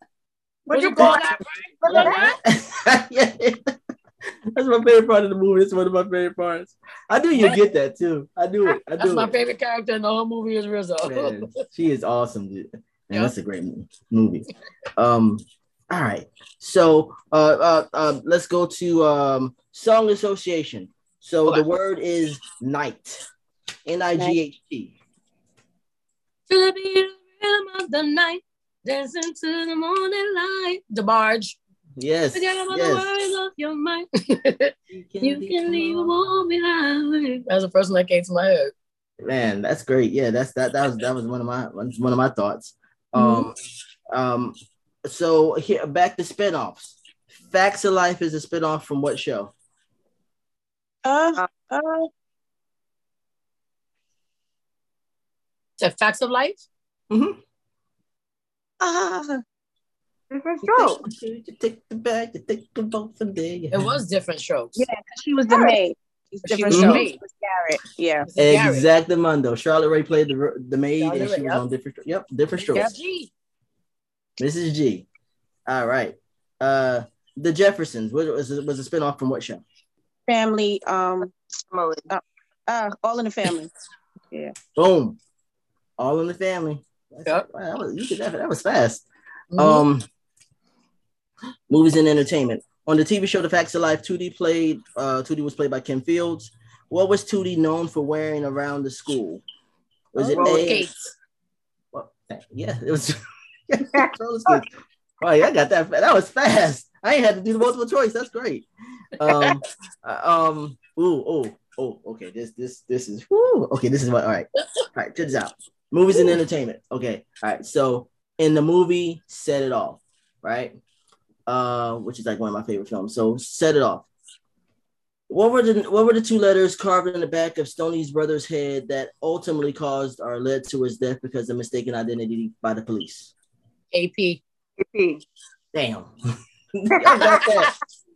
What you call that? yeah. That's my favorite part of the movie. It's one of my favorite parts. I knew you get that too. I knew it. I That's my favorite character in the whole movie is Rizzo. Man, she is awesome, dude. Man, that's a great movie. Um, all right. So uh, uh, uh let's go to um song association. So okay. the word is night. N-I-G-H-T. To the beat of the night, dancing to the morning light. The barge. Yes. Forget about yes. the worries of your mind. you can, you can leave them all behind. That's the first one that came to my head. Man, that's great. Yeah, that's that. That was that was one of my one of my thoughts. Um, mm-hmm. um. So here, back to spinoffs. Facts of Life is a spinoff from what show? Uh, uh. The Facts of Life. Mm-hmm. Uh, different strokes. take the bag, you take the boat from there. It was different strokes. Yeah, she was the maid. Different she was maid. Garrett. Yeah. Exactamundo. Charlotte Rae played the the maid, Charlotte and she was yep. on different. Yep, different strokes. G. Mrs. G. All right. Uh, the Jeffersons. What was it? Was a spinoff from what show? Family. Um. Uh, uh, all in the family. yeah. Boom. All in the family. Yep. Wow, that was, you did that. That was fast. Mm-hmm. Um movies and entertainment. On the TV show The Facts of Life, Tootie played, uh, Tootie was played by Kim Fields. What was Tootie known for wearing around the school? Was oh, it A? Well, yeah, it was. oh, yeah, I got that. That was fast. I ain't had to do the multiple choice. That's great. Um, uh, um, ooh, oh, oh, okay. This, this, this is, okay. This is what. All right, all right. Check this out. Movies and entertainment. Okay, all right. So in the movie, set it off. Right uh, which is like one of my favorite films. So set it off. What were the what were the two letters carved in the back of Stoney's brother's head that ultimately caused or led to his death because of mistaken identity by the police? AP. AP. Damn.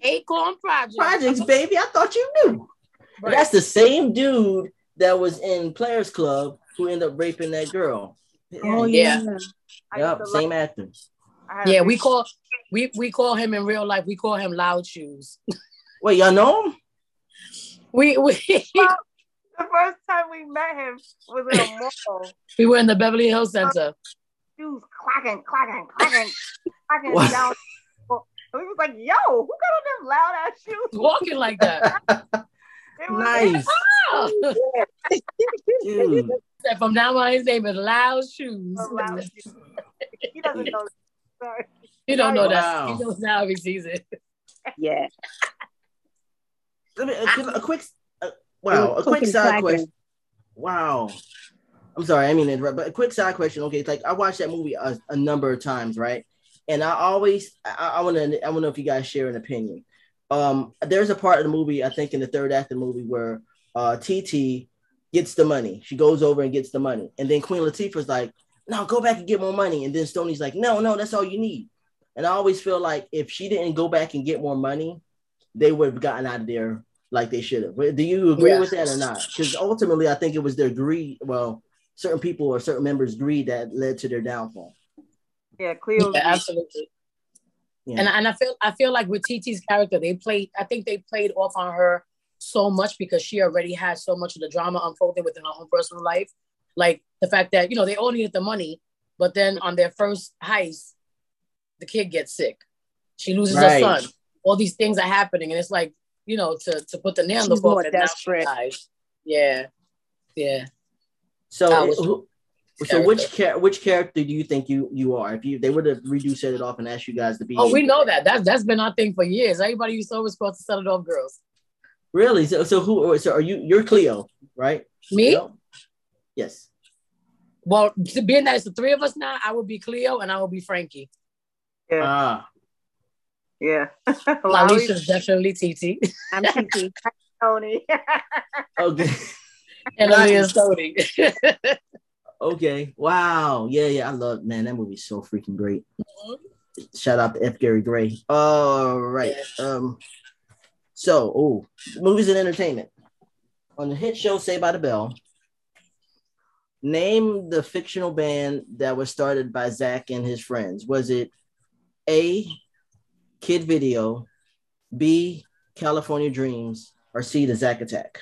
Acorn Projects. Projects, baby. I thought you knew. Right. That's the same dude that was in Players Club who ended up raping that girl. Oh yeah. Yep, same like, actor. Yeah, we call we we call him in real life. We call him Loud Shoes. Wait, y'all know him? We we. Well, the first time we met him was in a mall. we were in the Beverly Hills Center. Shoes clacking, clacking, clacking, clacking what? down. And we was like, "Yo, who got on them loud ass shoes?" Walking like that. nice. Dude. From now on, his name is Loud Shoes. Oh, loud shoes. he doesn't know. Sorry. He don't know wow. that. He knows now if he sees it. Yeah. Let me a, a quick. Uh, wow, a quick side question. Wow. I'm sorry, I mean, interrupt, but a quick side question. Okay, it's like I watched that movie a, a number of times, right? And I always, I, I want to, I want to know if you guys share an opinion. Um, there's a part of the movie, I think, in the third act of the movie where uh, TT gets the money. She goes over and gets the money, and then Queen Latifah's like, "No, go back and get more money." And then Stoney's like, "No, no, that's all you need." And I always feel like if she didn't go back and get more money, they would have gotten out of there like they should have. Do you agree yeah. with that or not? Because ultimately, I think it was their greed. Well, certain people or certain members' greed that led to their downfall. Yeah, Cleo. Yeah, absolutely. Yeah. And and I feel I feel like with TT's character, they played. I think they played off on her so much because she already had so much of the drama unfolding within her own personal life. Like the fact that you know they all needed the money, but then on their first heist, the kid gets sick. She loses right. her son. All these things are happening, and it's like you know to to put the nail in the coffin. Desperate. Yeah, yeah. So so which char- which character do you think you you are? If you they would have redo set it off and asked you guys to be. Oh, we know that. That's that's been our thing for years. Everybody used to always supposed to set it off girls. Really? So so who? So are you? You're Cleo, right? Me? Yes. Well, being that it's the three of us now, I will be Cleo and I will be Frankie. Yeah. Ah. Yeah. Alicia's definitely TT. I'm TT. Tony. okay. And Alia's Tony. Okay. Wow. Yeah, yeah. I love man, that movie's so freaking great. Mm-hmm. Shout out to F. Gary Gray. All right. Um, so oh, movies and entertainment. On the hit show Saved by the Bell, name the fictional band that was started by Zach and his friends. Was it A Kid Video, B California Dreams, or C the Zach Attack?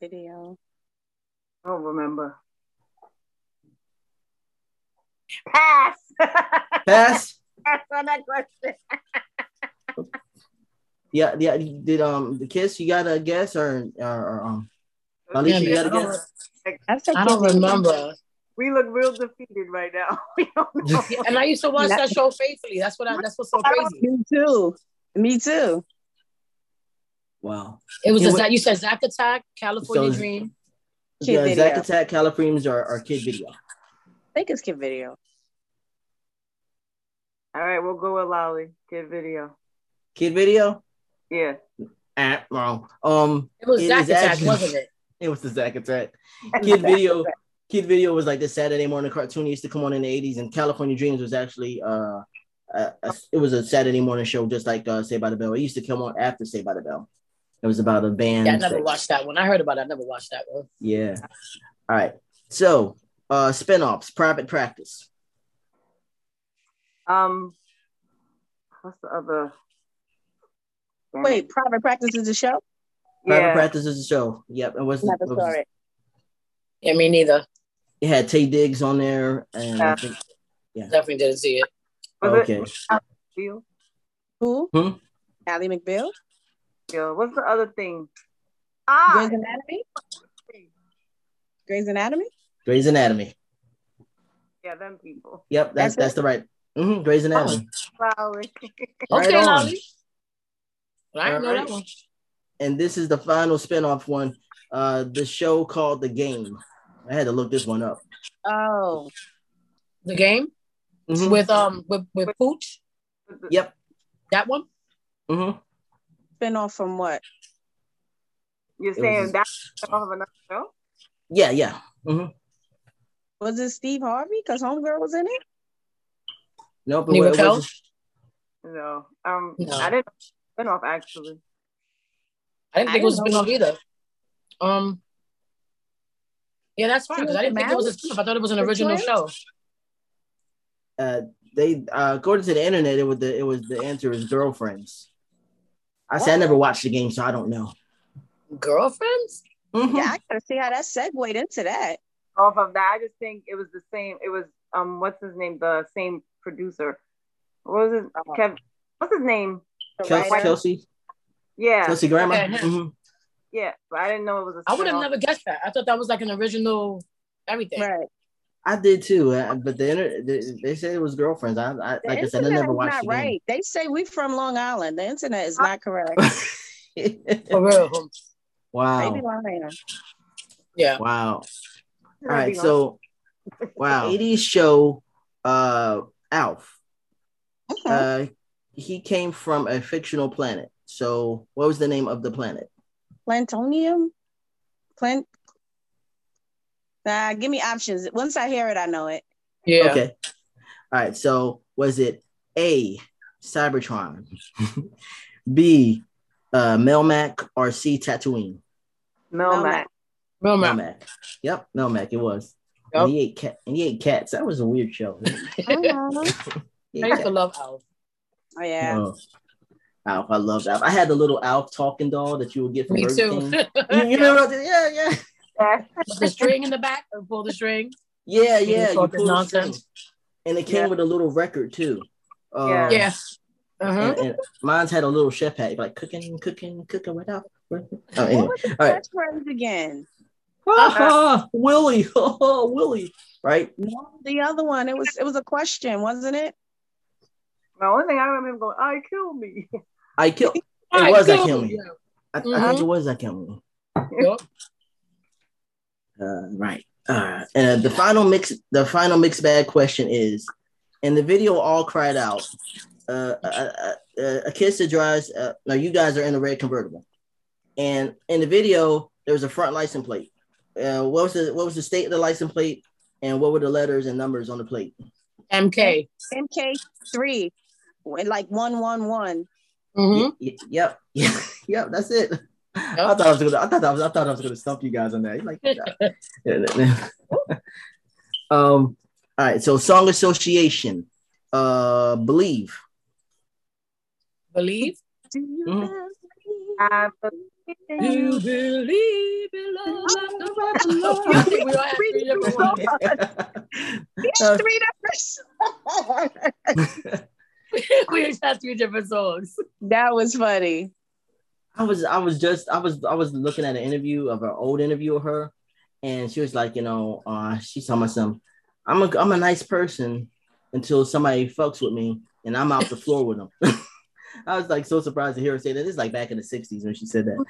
Video. I don't remember. Pass. Pass. Pass on that question. yeah, yeah. Did um the kiss? You got a guess or or, or um? Alicia, you got a guess? I don't remember. We look real defeated right now. and I used to watch that show faithfully. That's what I. That's what's so crazy. Me too. Me too. Wow. It was a, you said Zack Attack, California so, Dream. Kid yeah, video. Zack Attack Californians are, are kid video. I think it's kid video. All right, we'll go with Lolly. Kid video. Kid video? Yeah. Ah, wrong. Um it was Zack Attack, actually, wasn't it? It was the Zack Attack. Kid video. Kid video was like the Saturday morning cartoon used to come on in the 80s, and California Dreams was actually uh a, a, it was a Saturday morning show, just like uh, Saved by the Bell. It used to come on after Saved by the Bell. It was about a band. Yeah, I never that, watched that one. I heard about it. I never watched that one. Yeah. All right. So, uh spinoffs, private practice. Um, what's the other? Wait, private practice is a show. Private yeah. practice is a show. Yep. It was. Never saw it. Yeah, me neither. It had Taye Diggs on there, and yeah, think, yeah. definitely didn't see it. okay. It Who? Hmm? Ally McBeal. Yo, what's the other thing? Ah, Grey's Anatomy. Grey's Anatomy. Grey's Anatomy. Yeah, them people. Yep, that's that's, that's the right. Mm-hmm, Grey's Anatomy. Oh, okay, Lolly. I know right. that one. And this is the final spinoff one. Uh, the show called The Game. I had to look this one up. Oh, the game mm-hmm. with um with with Pooch. Yep, that one. Mm-hmm spinoff from what? You're saying was, that's off of another show? Yeah, yeah. Mm-hmm. Was it Steve Harvey? Because Homegirl was in it. No, but what, was No, um, no. I didn't spinoff actually. I didn't think I it was a spinoff either. Um, yeah, that's fine because I didn't think it was a spinoff. I thought it was an original show. Uh, they uh, according to the internet, it was the it was the answer is girlfriends. I said I never watched the game, so I don't know. Girlfriends? Mm-hmm. Yeah, I gotta see how that segued into that. Off of that, I just think it was the same. It was um, what's his name? The same producer. What was it? Uh, Kev. What's his name? Kelsey. Kelsey. Yeah. Kelsey Grammer. Mm-hmm. Yeah, but I didn't know it was a. I would have never guessed that. I thought that was like an original everything. Right. I did too, uh, but the internet they, they said it was girlfriends. I, I like I said, I never watched. Not the right. They say we from Long Island. The internet is not correct. For real. Wow. Maybe Long Island. Yeah. Wow. All right. So, wow. 80s show, uh, Alf. Okay. Uh, he came from a fictional planet. So, what was the name of the planet? Plantonium. Plant. Uh, give me options. Once I hear it, I know it. Yeah. Okay. All right. So, was it A. Cybertron, B. Uh, Melmac, or C. Tatooine? Melmac. Melmac. Melmac. Yep, Melmac. It was. Yep. And he ate cat. And he ate cats. That was a weird show. I used to love Alf. Oh yeah. Oh. Alf, I loved Alf. I had the little Alf talking doll that you would get from Me Burger King. you, you remember? Yeah, yeah. the string in the back, or pull the string. Yeah, yeah. You pull nonsense. And it came yeah. with a little record too. Um, yeah. Yeah. Uh-huh. And, and mine's had a little chef hat, like cooking, cooking, cooking without Oh, anyway. What was the All right. again? uh Willie, oh, Willie, right? No, the other one. It was it was a question, wasn't it? The only thing I remember going, "I kill me." I killed. It was I kill me. I, mm-hmm. I, think it mm-hmm. was I kill me. Yep. Uh, right. Uh, and the final mix, the final mixed bag question is, in the video, all cried out, uh, a, a, a, a kiss that drives. Uh, no, you guys are in a red convertible. And in the video, there was a front license plate. Uh, what was the what was the state of the license plate, and what were the letters and numbers on the plate? MK. MK three, like one one one. Mm-hmm. Y- yep, yep, that's it. Yep. I thought I was gonna. I thought I was. I thought I was gonna stump you guys on that. Like, um. All right. So, song association. Uh, believe. Believe. Mm-hmm. I believe you believe in love. I think we all have three different ones. three different we each have three different songs. That was funny. I was I was just I was I was looking at an interview of an old interview of her, and she was like, you know, uh, she's talking about some. I'm a I'm a nice person until somebody fucks with me, and I'm out the floor with them. I was like so surprised to hear her say that. This is like back in the '60s when she said that.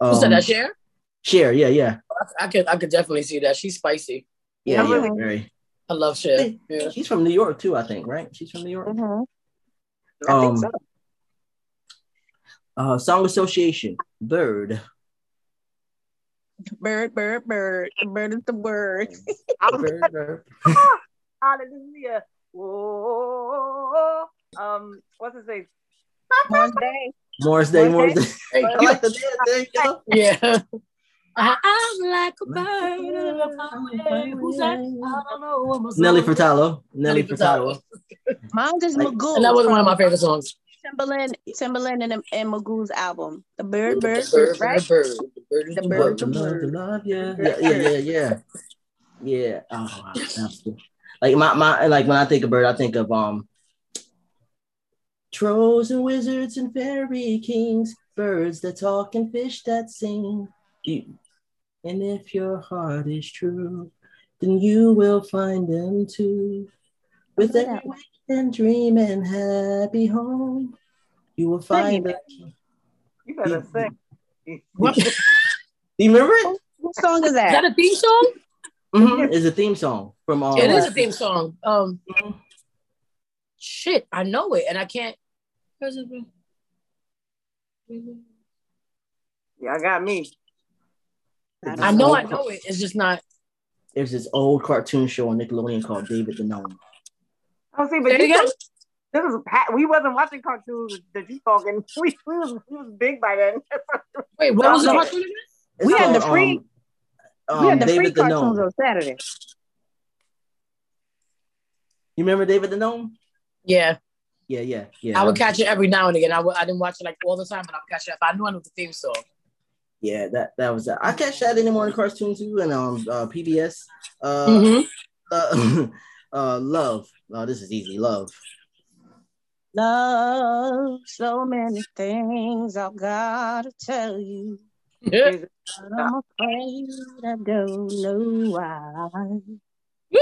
Um, said that Cher? Cher, yeah, yeah. I could I could definitely see that. She's spicy. Yeah, yeah, yeah very. I love Cher. Yeah. She's from New York too, I think, right? She's from New York. Mm-hmm. I um, think so. Uh, song association, bird. Bird, bird, bird. Bird is the word. bird, bird. Hallelujah. Whoa. Um, what's his name? Morris Day. Morris Day, Morris Day. I like the dance. There Yeah. I'm like a bird. Who's that? I don't know. Nelly Furtado. Nelly Furtado. Mine is Magoo. And that was one of my favorite songs. Timbaland, Timbaland, and, and Magoo's album, The Bird, Bird, Bird, right? Bird, bird, the bird, the bird, the love, yeah, yeah, yeah, yeah, yeah. Yeah. Oh, wow. Like my, my, like when I think of bird, I think of um Trolls and wizards and fairy kings, birds that talk and fish that sing. And if your heart is true, then you will find them too. With every and dream and happy home, you will find them. You better sing. What? you remember it? What song is that? Is that a theme song? Mm-hmm. It's a theme song from. Uh, it is a theme song. Um, mm-hmm. shit, I know it, and I can't. Yeah, I got me. I know, I know it. It's just not. There's this old cartoon show on Nickelodeon called David the Gnome. Oh, see, but you, this was we wasn't watching cartoons that you talking. We, we was we was big by then. Wait, what was the cartoon? again? We had the free. Um, we had the David free the cartoons on Saturday. You remember David the Gnome? Yeah. Yeah, yeah, yeah. I would catch it every now and again. I w- I didn't watch it like all the time, but I would catch it if I knew I knew the theme song. Yeah, that that was that. I catch that in the morning cartoon too, and um uh, PBS. Uh, mm-hmm. uh, uh, love. Oh, this is easy. Love. Love, so many things I've got to tell you. Yeah. I'm afraid I don't know why.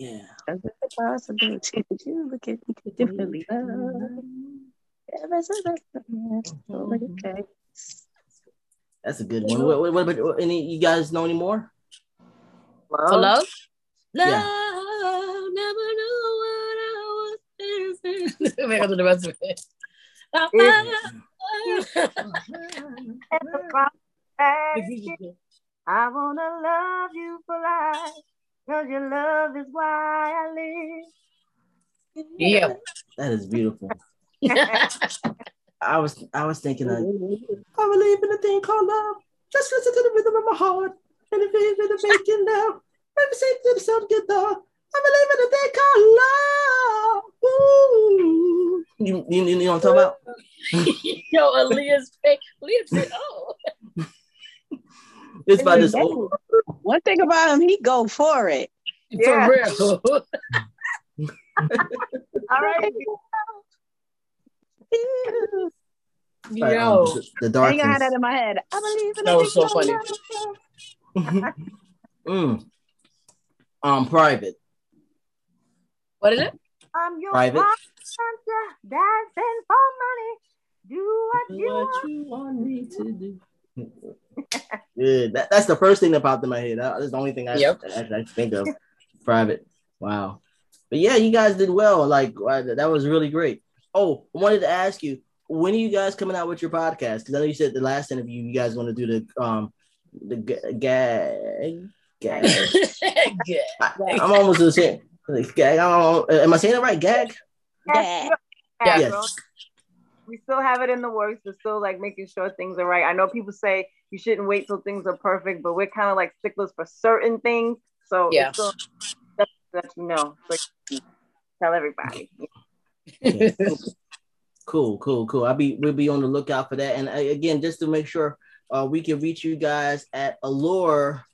Yeah. Is it a possibility that you look at me differently? Mm-hmm. That's a good one. What, what, what about any? You guys know any more? Love? For love? Love, yeah. never knew what I was thinking. Make up the rest of it. I wanna love you for life. Cause your love is why I live. Yeah. That is beautiful. I was I was thinking I believe in a thing called love. Just listen to the rhythm of my heart. And if it's in the making now, let me say to the sound get the I believe in a thing called love. Ooh. You, you, you know what I'm talking about? Yo, Alia's fake. Alia's fake. Oh. It's about this old. One thing about him, he go for it. Yeah. For real. All right. Yo, um, the, dark. I had that in my head. I believe in that was so funny. mm. Um, private. What is it? I'm your private. Dancing for money. Do what, do you, what want. you want me to do. Good. That, that's the first thing that popped in my head. That's the only thing I, yep. I, I, I think of. Private. Wow. But yeah, you guys did well. Like that was really great. Oh, I wanted to ask you, when are you guys coming out with your podcast? Because I know you said the last interview you guys want to do the um the gag gag. I, am almost the same. Gag. Am I saying it right? Gag. Gag. Yes we still have it in the works. We're still like making sure things are right. I know people say you shouldn't wait till things are perfect, but we're kind of like sticklers for certain things. So yeah, still, that you know, like, tell everybody. Yeah. cool, cool, cool. I'll be we'll be on the lookout for that. And uh, again, just to make sure uh, we can reach you guys at Allure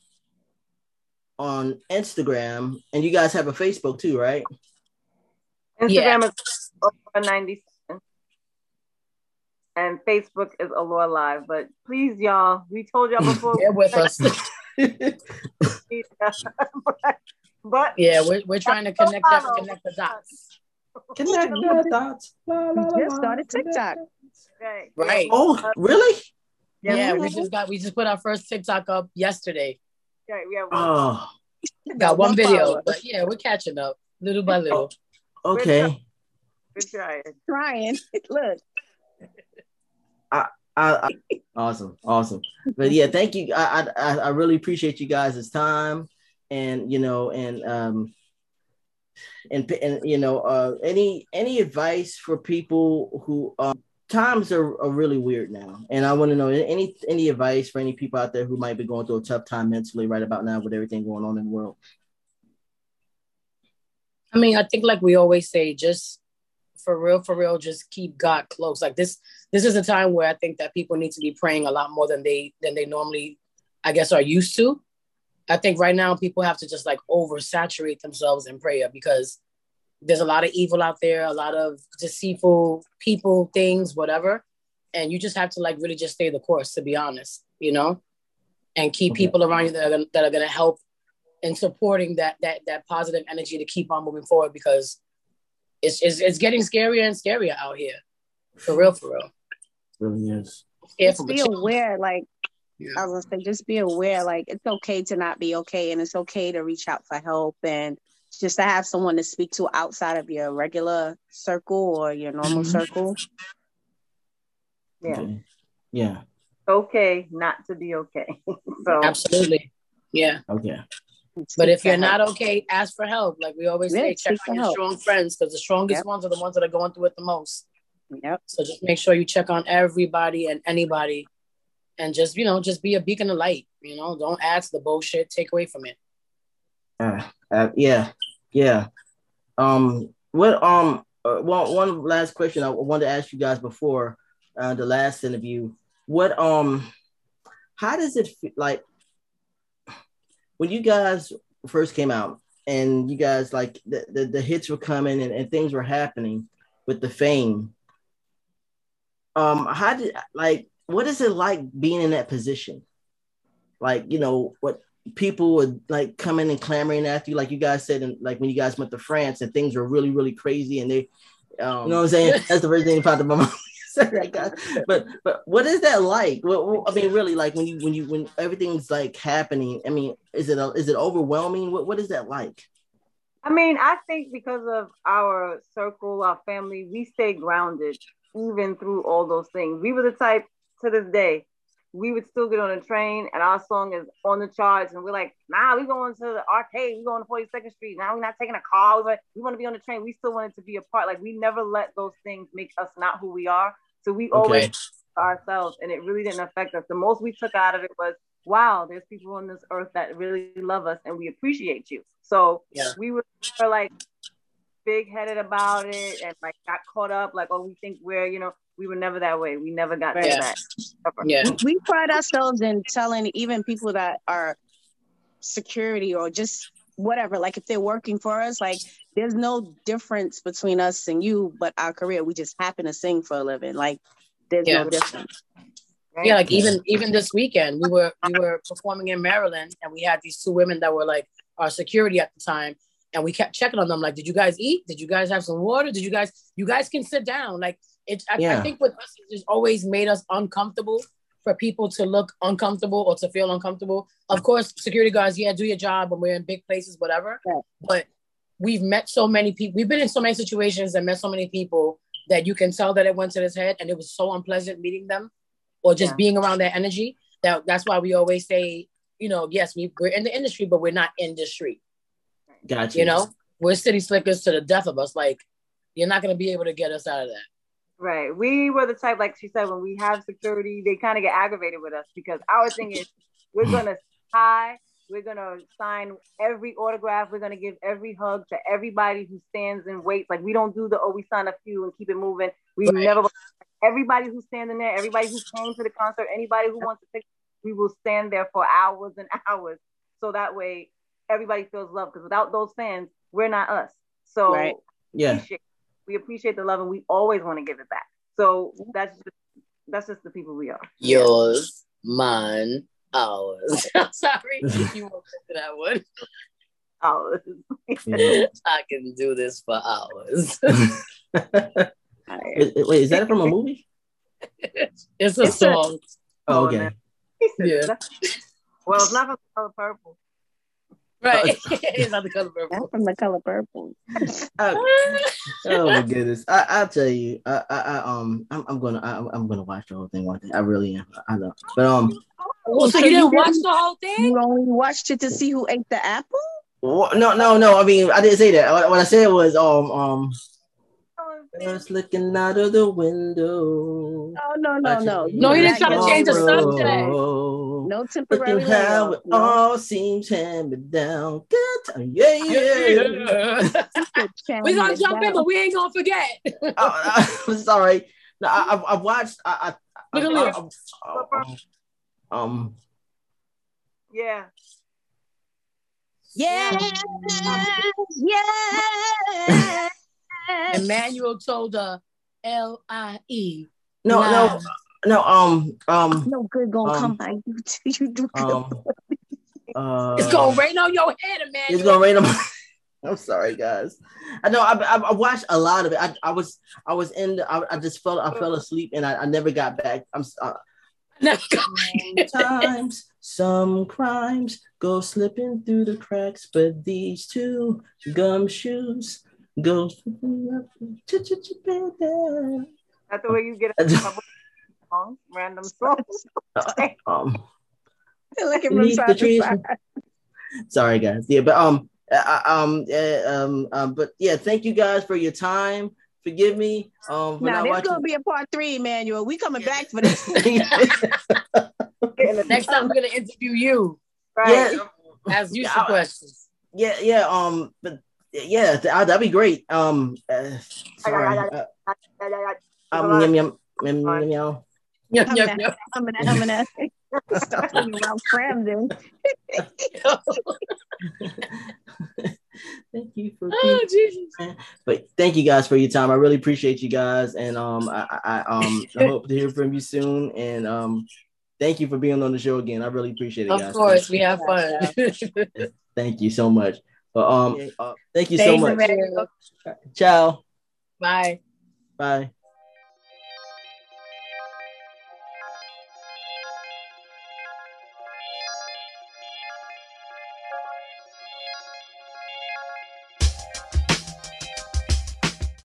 on Instagram, and you guys have a Facebook too, right? Instagram yeah. is ninety seven, and Facebook is Allure Live. But please, y'all, we told y'all before. They're with us. but, but, yeah, we're, we're trying to connect that, connect the dots. Connect the dots. we just started TikTok. Right. right. Oh, really? Yeah, yeah, we just got we just put our first TikTok up yesterday. Right, we have one. Oh. Got one video, but yeah, we're catching up little by little. Okay. We're trying. Trying. Look. I, I, I, awesome, awesome. But yeah, thank you. I, I, I really appreciate you guys' time, and you know, and um, and and you know, uh, any any advice for people who um, times are, are really weird now, and I want to know any any advice for any people out there who might be going through a tough time mentally right about now with everything going on in the world. I mean, I think like we always say, just for real, for real, just keep God close. Like this, this is a time where I think that people need to be praying a lot more than they than they normally, I guess, are used to. I think right now people have to just like oversaturate themselves in prayer because there's a lot of evil out there, a lot of deceitful people, things, whatever. And you just have to like really just stay the course, to be honest, you know, and keep okay. people around you that are gonna, that are going to help in supporting that that that positive energy to keep on moving forward because it's, it's, it's getting scarier and scarier out here. For real, for real. It really is. Just be aware, like yeah. I was gonna say, just be aware, like it's okay to not be okay, and it's okay to reach out for help and just to have someone to speak to outside of your regular circle or your normal mm-hmm. circle. Yeah. Okay. Yeah. Okay, not to be okay. so absolutely. Yeah. Okay. But if you're not okay, ask for help. Like we always yeah, say, check on your help. strong friends because the strongest yep. ones are the ones that are going through it the most. Yep. So just make sure you check on everybody and anybody, and just you know, just be a beacon of light. You know, don't add to the bullshit. Take away from it. Uh, uh yeah, yeah. Um, what um, uh, one one last question I wanted to ask you guys before uh, the last interview. What um, how does it feel like when you guys first came out and you guys like the, the, the hits were coming and, and things were happening with the fame um how did like what is it like being in that position like you know what people would like coming and clamoring after you like you guys said and like when you guys went to france and things were really really crazy and they um, you know what i'm saying that's the first thing about the mom but but what is that like? What, what, I mean, really, like when you when you when everything's like happening. I mean, is it is it overwhelming? What what is that like? I mean, I think because of our circle, our family, we stay grounded even through all those things. We were the type to this day, we would still get on a train and our song is on the charts, and we're like, nah, we going to the arcade, we going to 42nd Street. Now we're not taking a car. We, we want to be on the train. We still wanted to be a part. Like we never let those things make us not who we are. So we okay. always ourselves, and it really didn't affect us. The most we took out of it was, wow, there's people on this earth that really love us, and we appreciate you. So yeah. we were, were like big headed about it, and like got caught up, like, oh, we think we're, you know, we were never that way. We never got yeah. that. Yeah, we pride ourselves in telling even people that are security or just whatever, like if they're working for us, like there's no difference between us and you, but our career. We just happen to sing for a living. Like there's yeah. no difference. Right? Yeah, like even even this weekend, we were we were performing in Maryland, and we had these two women that were like our security at the time, and we kept checking on them. Like, did you guys eat? Did you guys have some water? Did you guys you guys can sit down? Like, it. I, yeah. I think with us, it's always made us uncomfortable for people to look uncomfortable or to feel uncomfortable. Of course, security guards, yeah, do your job, and we're in big places, whatever. Yeah. But we've met so many people. We've been in so many situations and met so many people that you can tell that it went to his head, and it was so unpleasant meeting them, or just yeah. being around that energy. That that's why we always say, you know, yes, we, we're in the industry, but we're not industry. Gotcha. You know, we're city slickers to the death of us. Like, you're not gonna be able to get us out of that. Right. We were the type, like she said, when we have security, they kind of get aggravated with us because our thing is we're gonna high we're gonna sign every autograph. We're gonna give every hug to everybody who stands and waits. Like we don't do the oh, we sign a few and keep it moving. We right. never everybody who's standing there, everybody who came to the concert, anybody who wants to pick, we will stand there for hours and hours. So that way everybody feels love. Because without those fans, we're not us. So right. yeah, we appreciate the love and we always want to give it back. So that's just that's just the people we are. Yours, mine, ours. I'm sorry you won't get to that one. Hours. I can do this for hours. Wait, is that from a movie? It's a it's song. A, oh, okay. Yeah. Well, it's not from Color Purple. Right. it's not the color purple. Not from the color purple. oh, oh my goodness! I I tell you, I I, I um I'm, I'm gonna I, am gonna watch the whole thing one day. I really am. I know, but um well, so, so you didn't watch the whole thing? You only watched it to see who ate the apple? No, no, no. I mean, I didn't say that. What I said was, um, um, just looking out of the window. Oh no, no, no. No, you didn't try to change the subject. No temporary. Looking how it no. all seems hand me down. Good time. Yeah, yeah. yeah. We're gonna jump in, but we ain't gonna forget. oh, I'm sorry. No, I, I, I watched. I, I, Look at I, um. Yeah. Yeah. Yeah. Emmanuel told her L I E. No, no, no. Um, um. No good gonna um, come by you. You do good. Um, uh, it's gonna rain on your head, man. It's gonna rain on my. I'm sorry, guys. I know I, I, I, watched a lot of it. I, I was I was in. The, I, I just fell I fell asleep and I, I never got back. I'm. Uh, Sometimes some crimes go slipping through the cracks, but these two gumshoes go. That's the way you get a couple songs, random songs. um, looking from side to side. Sorry, guys. Yeah, but um, uh, um, uh, um, um, but yeah, thank you guys for your time. Forgive me. Um, now this watching... gonna be a part three, Emmanuel. We coming back for this. Next time, we're gonna interview you. Right. Yeah. As you some questions. Yeah, yeah. Um, but yeah, that'd be great. Um, uh, sorry. Uh, um, yum, yum, yum, yum, yum. Yum, yum, yum. I'm gonna, I'm gonna start talking about Camden. thank you for oh, Jesus. but thank you guys for your time. I really appreciate you guys, and um, I, I um, I hope to hear from you soon. And um, thank you for being on the show again. I really appreciate it. Of guys. course, we have fun. thank you so much. But um, uh, thank you so much. Ciao. Bye. Bye.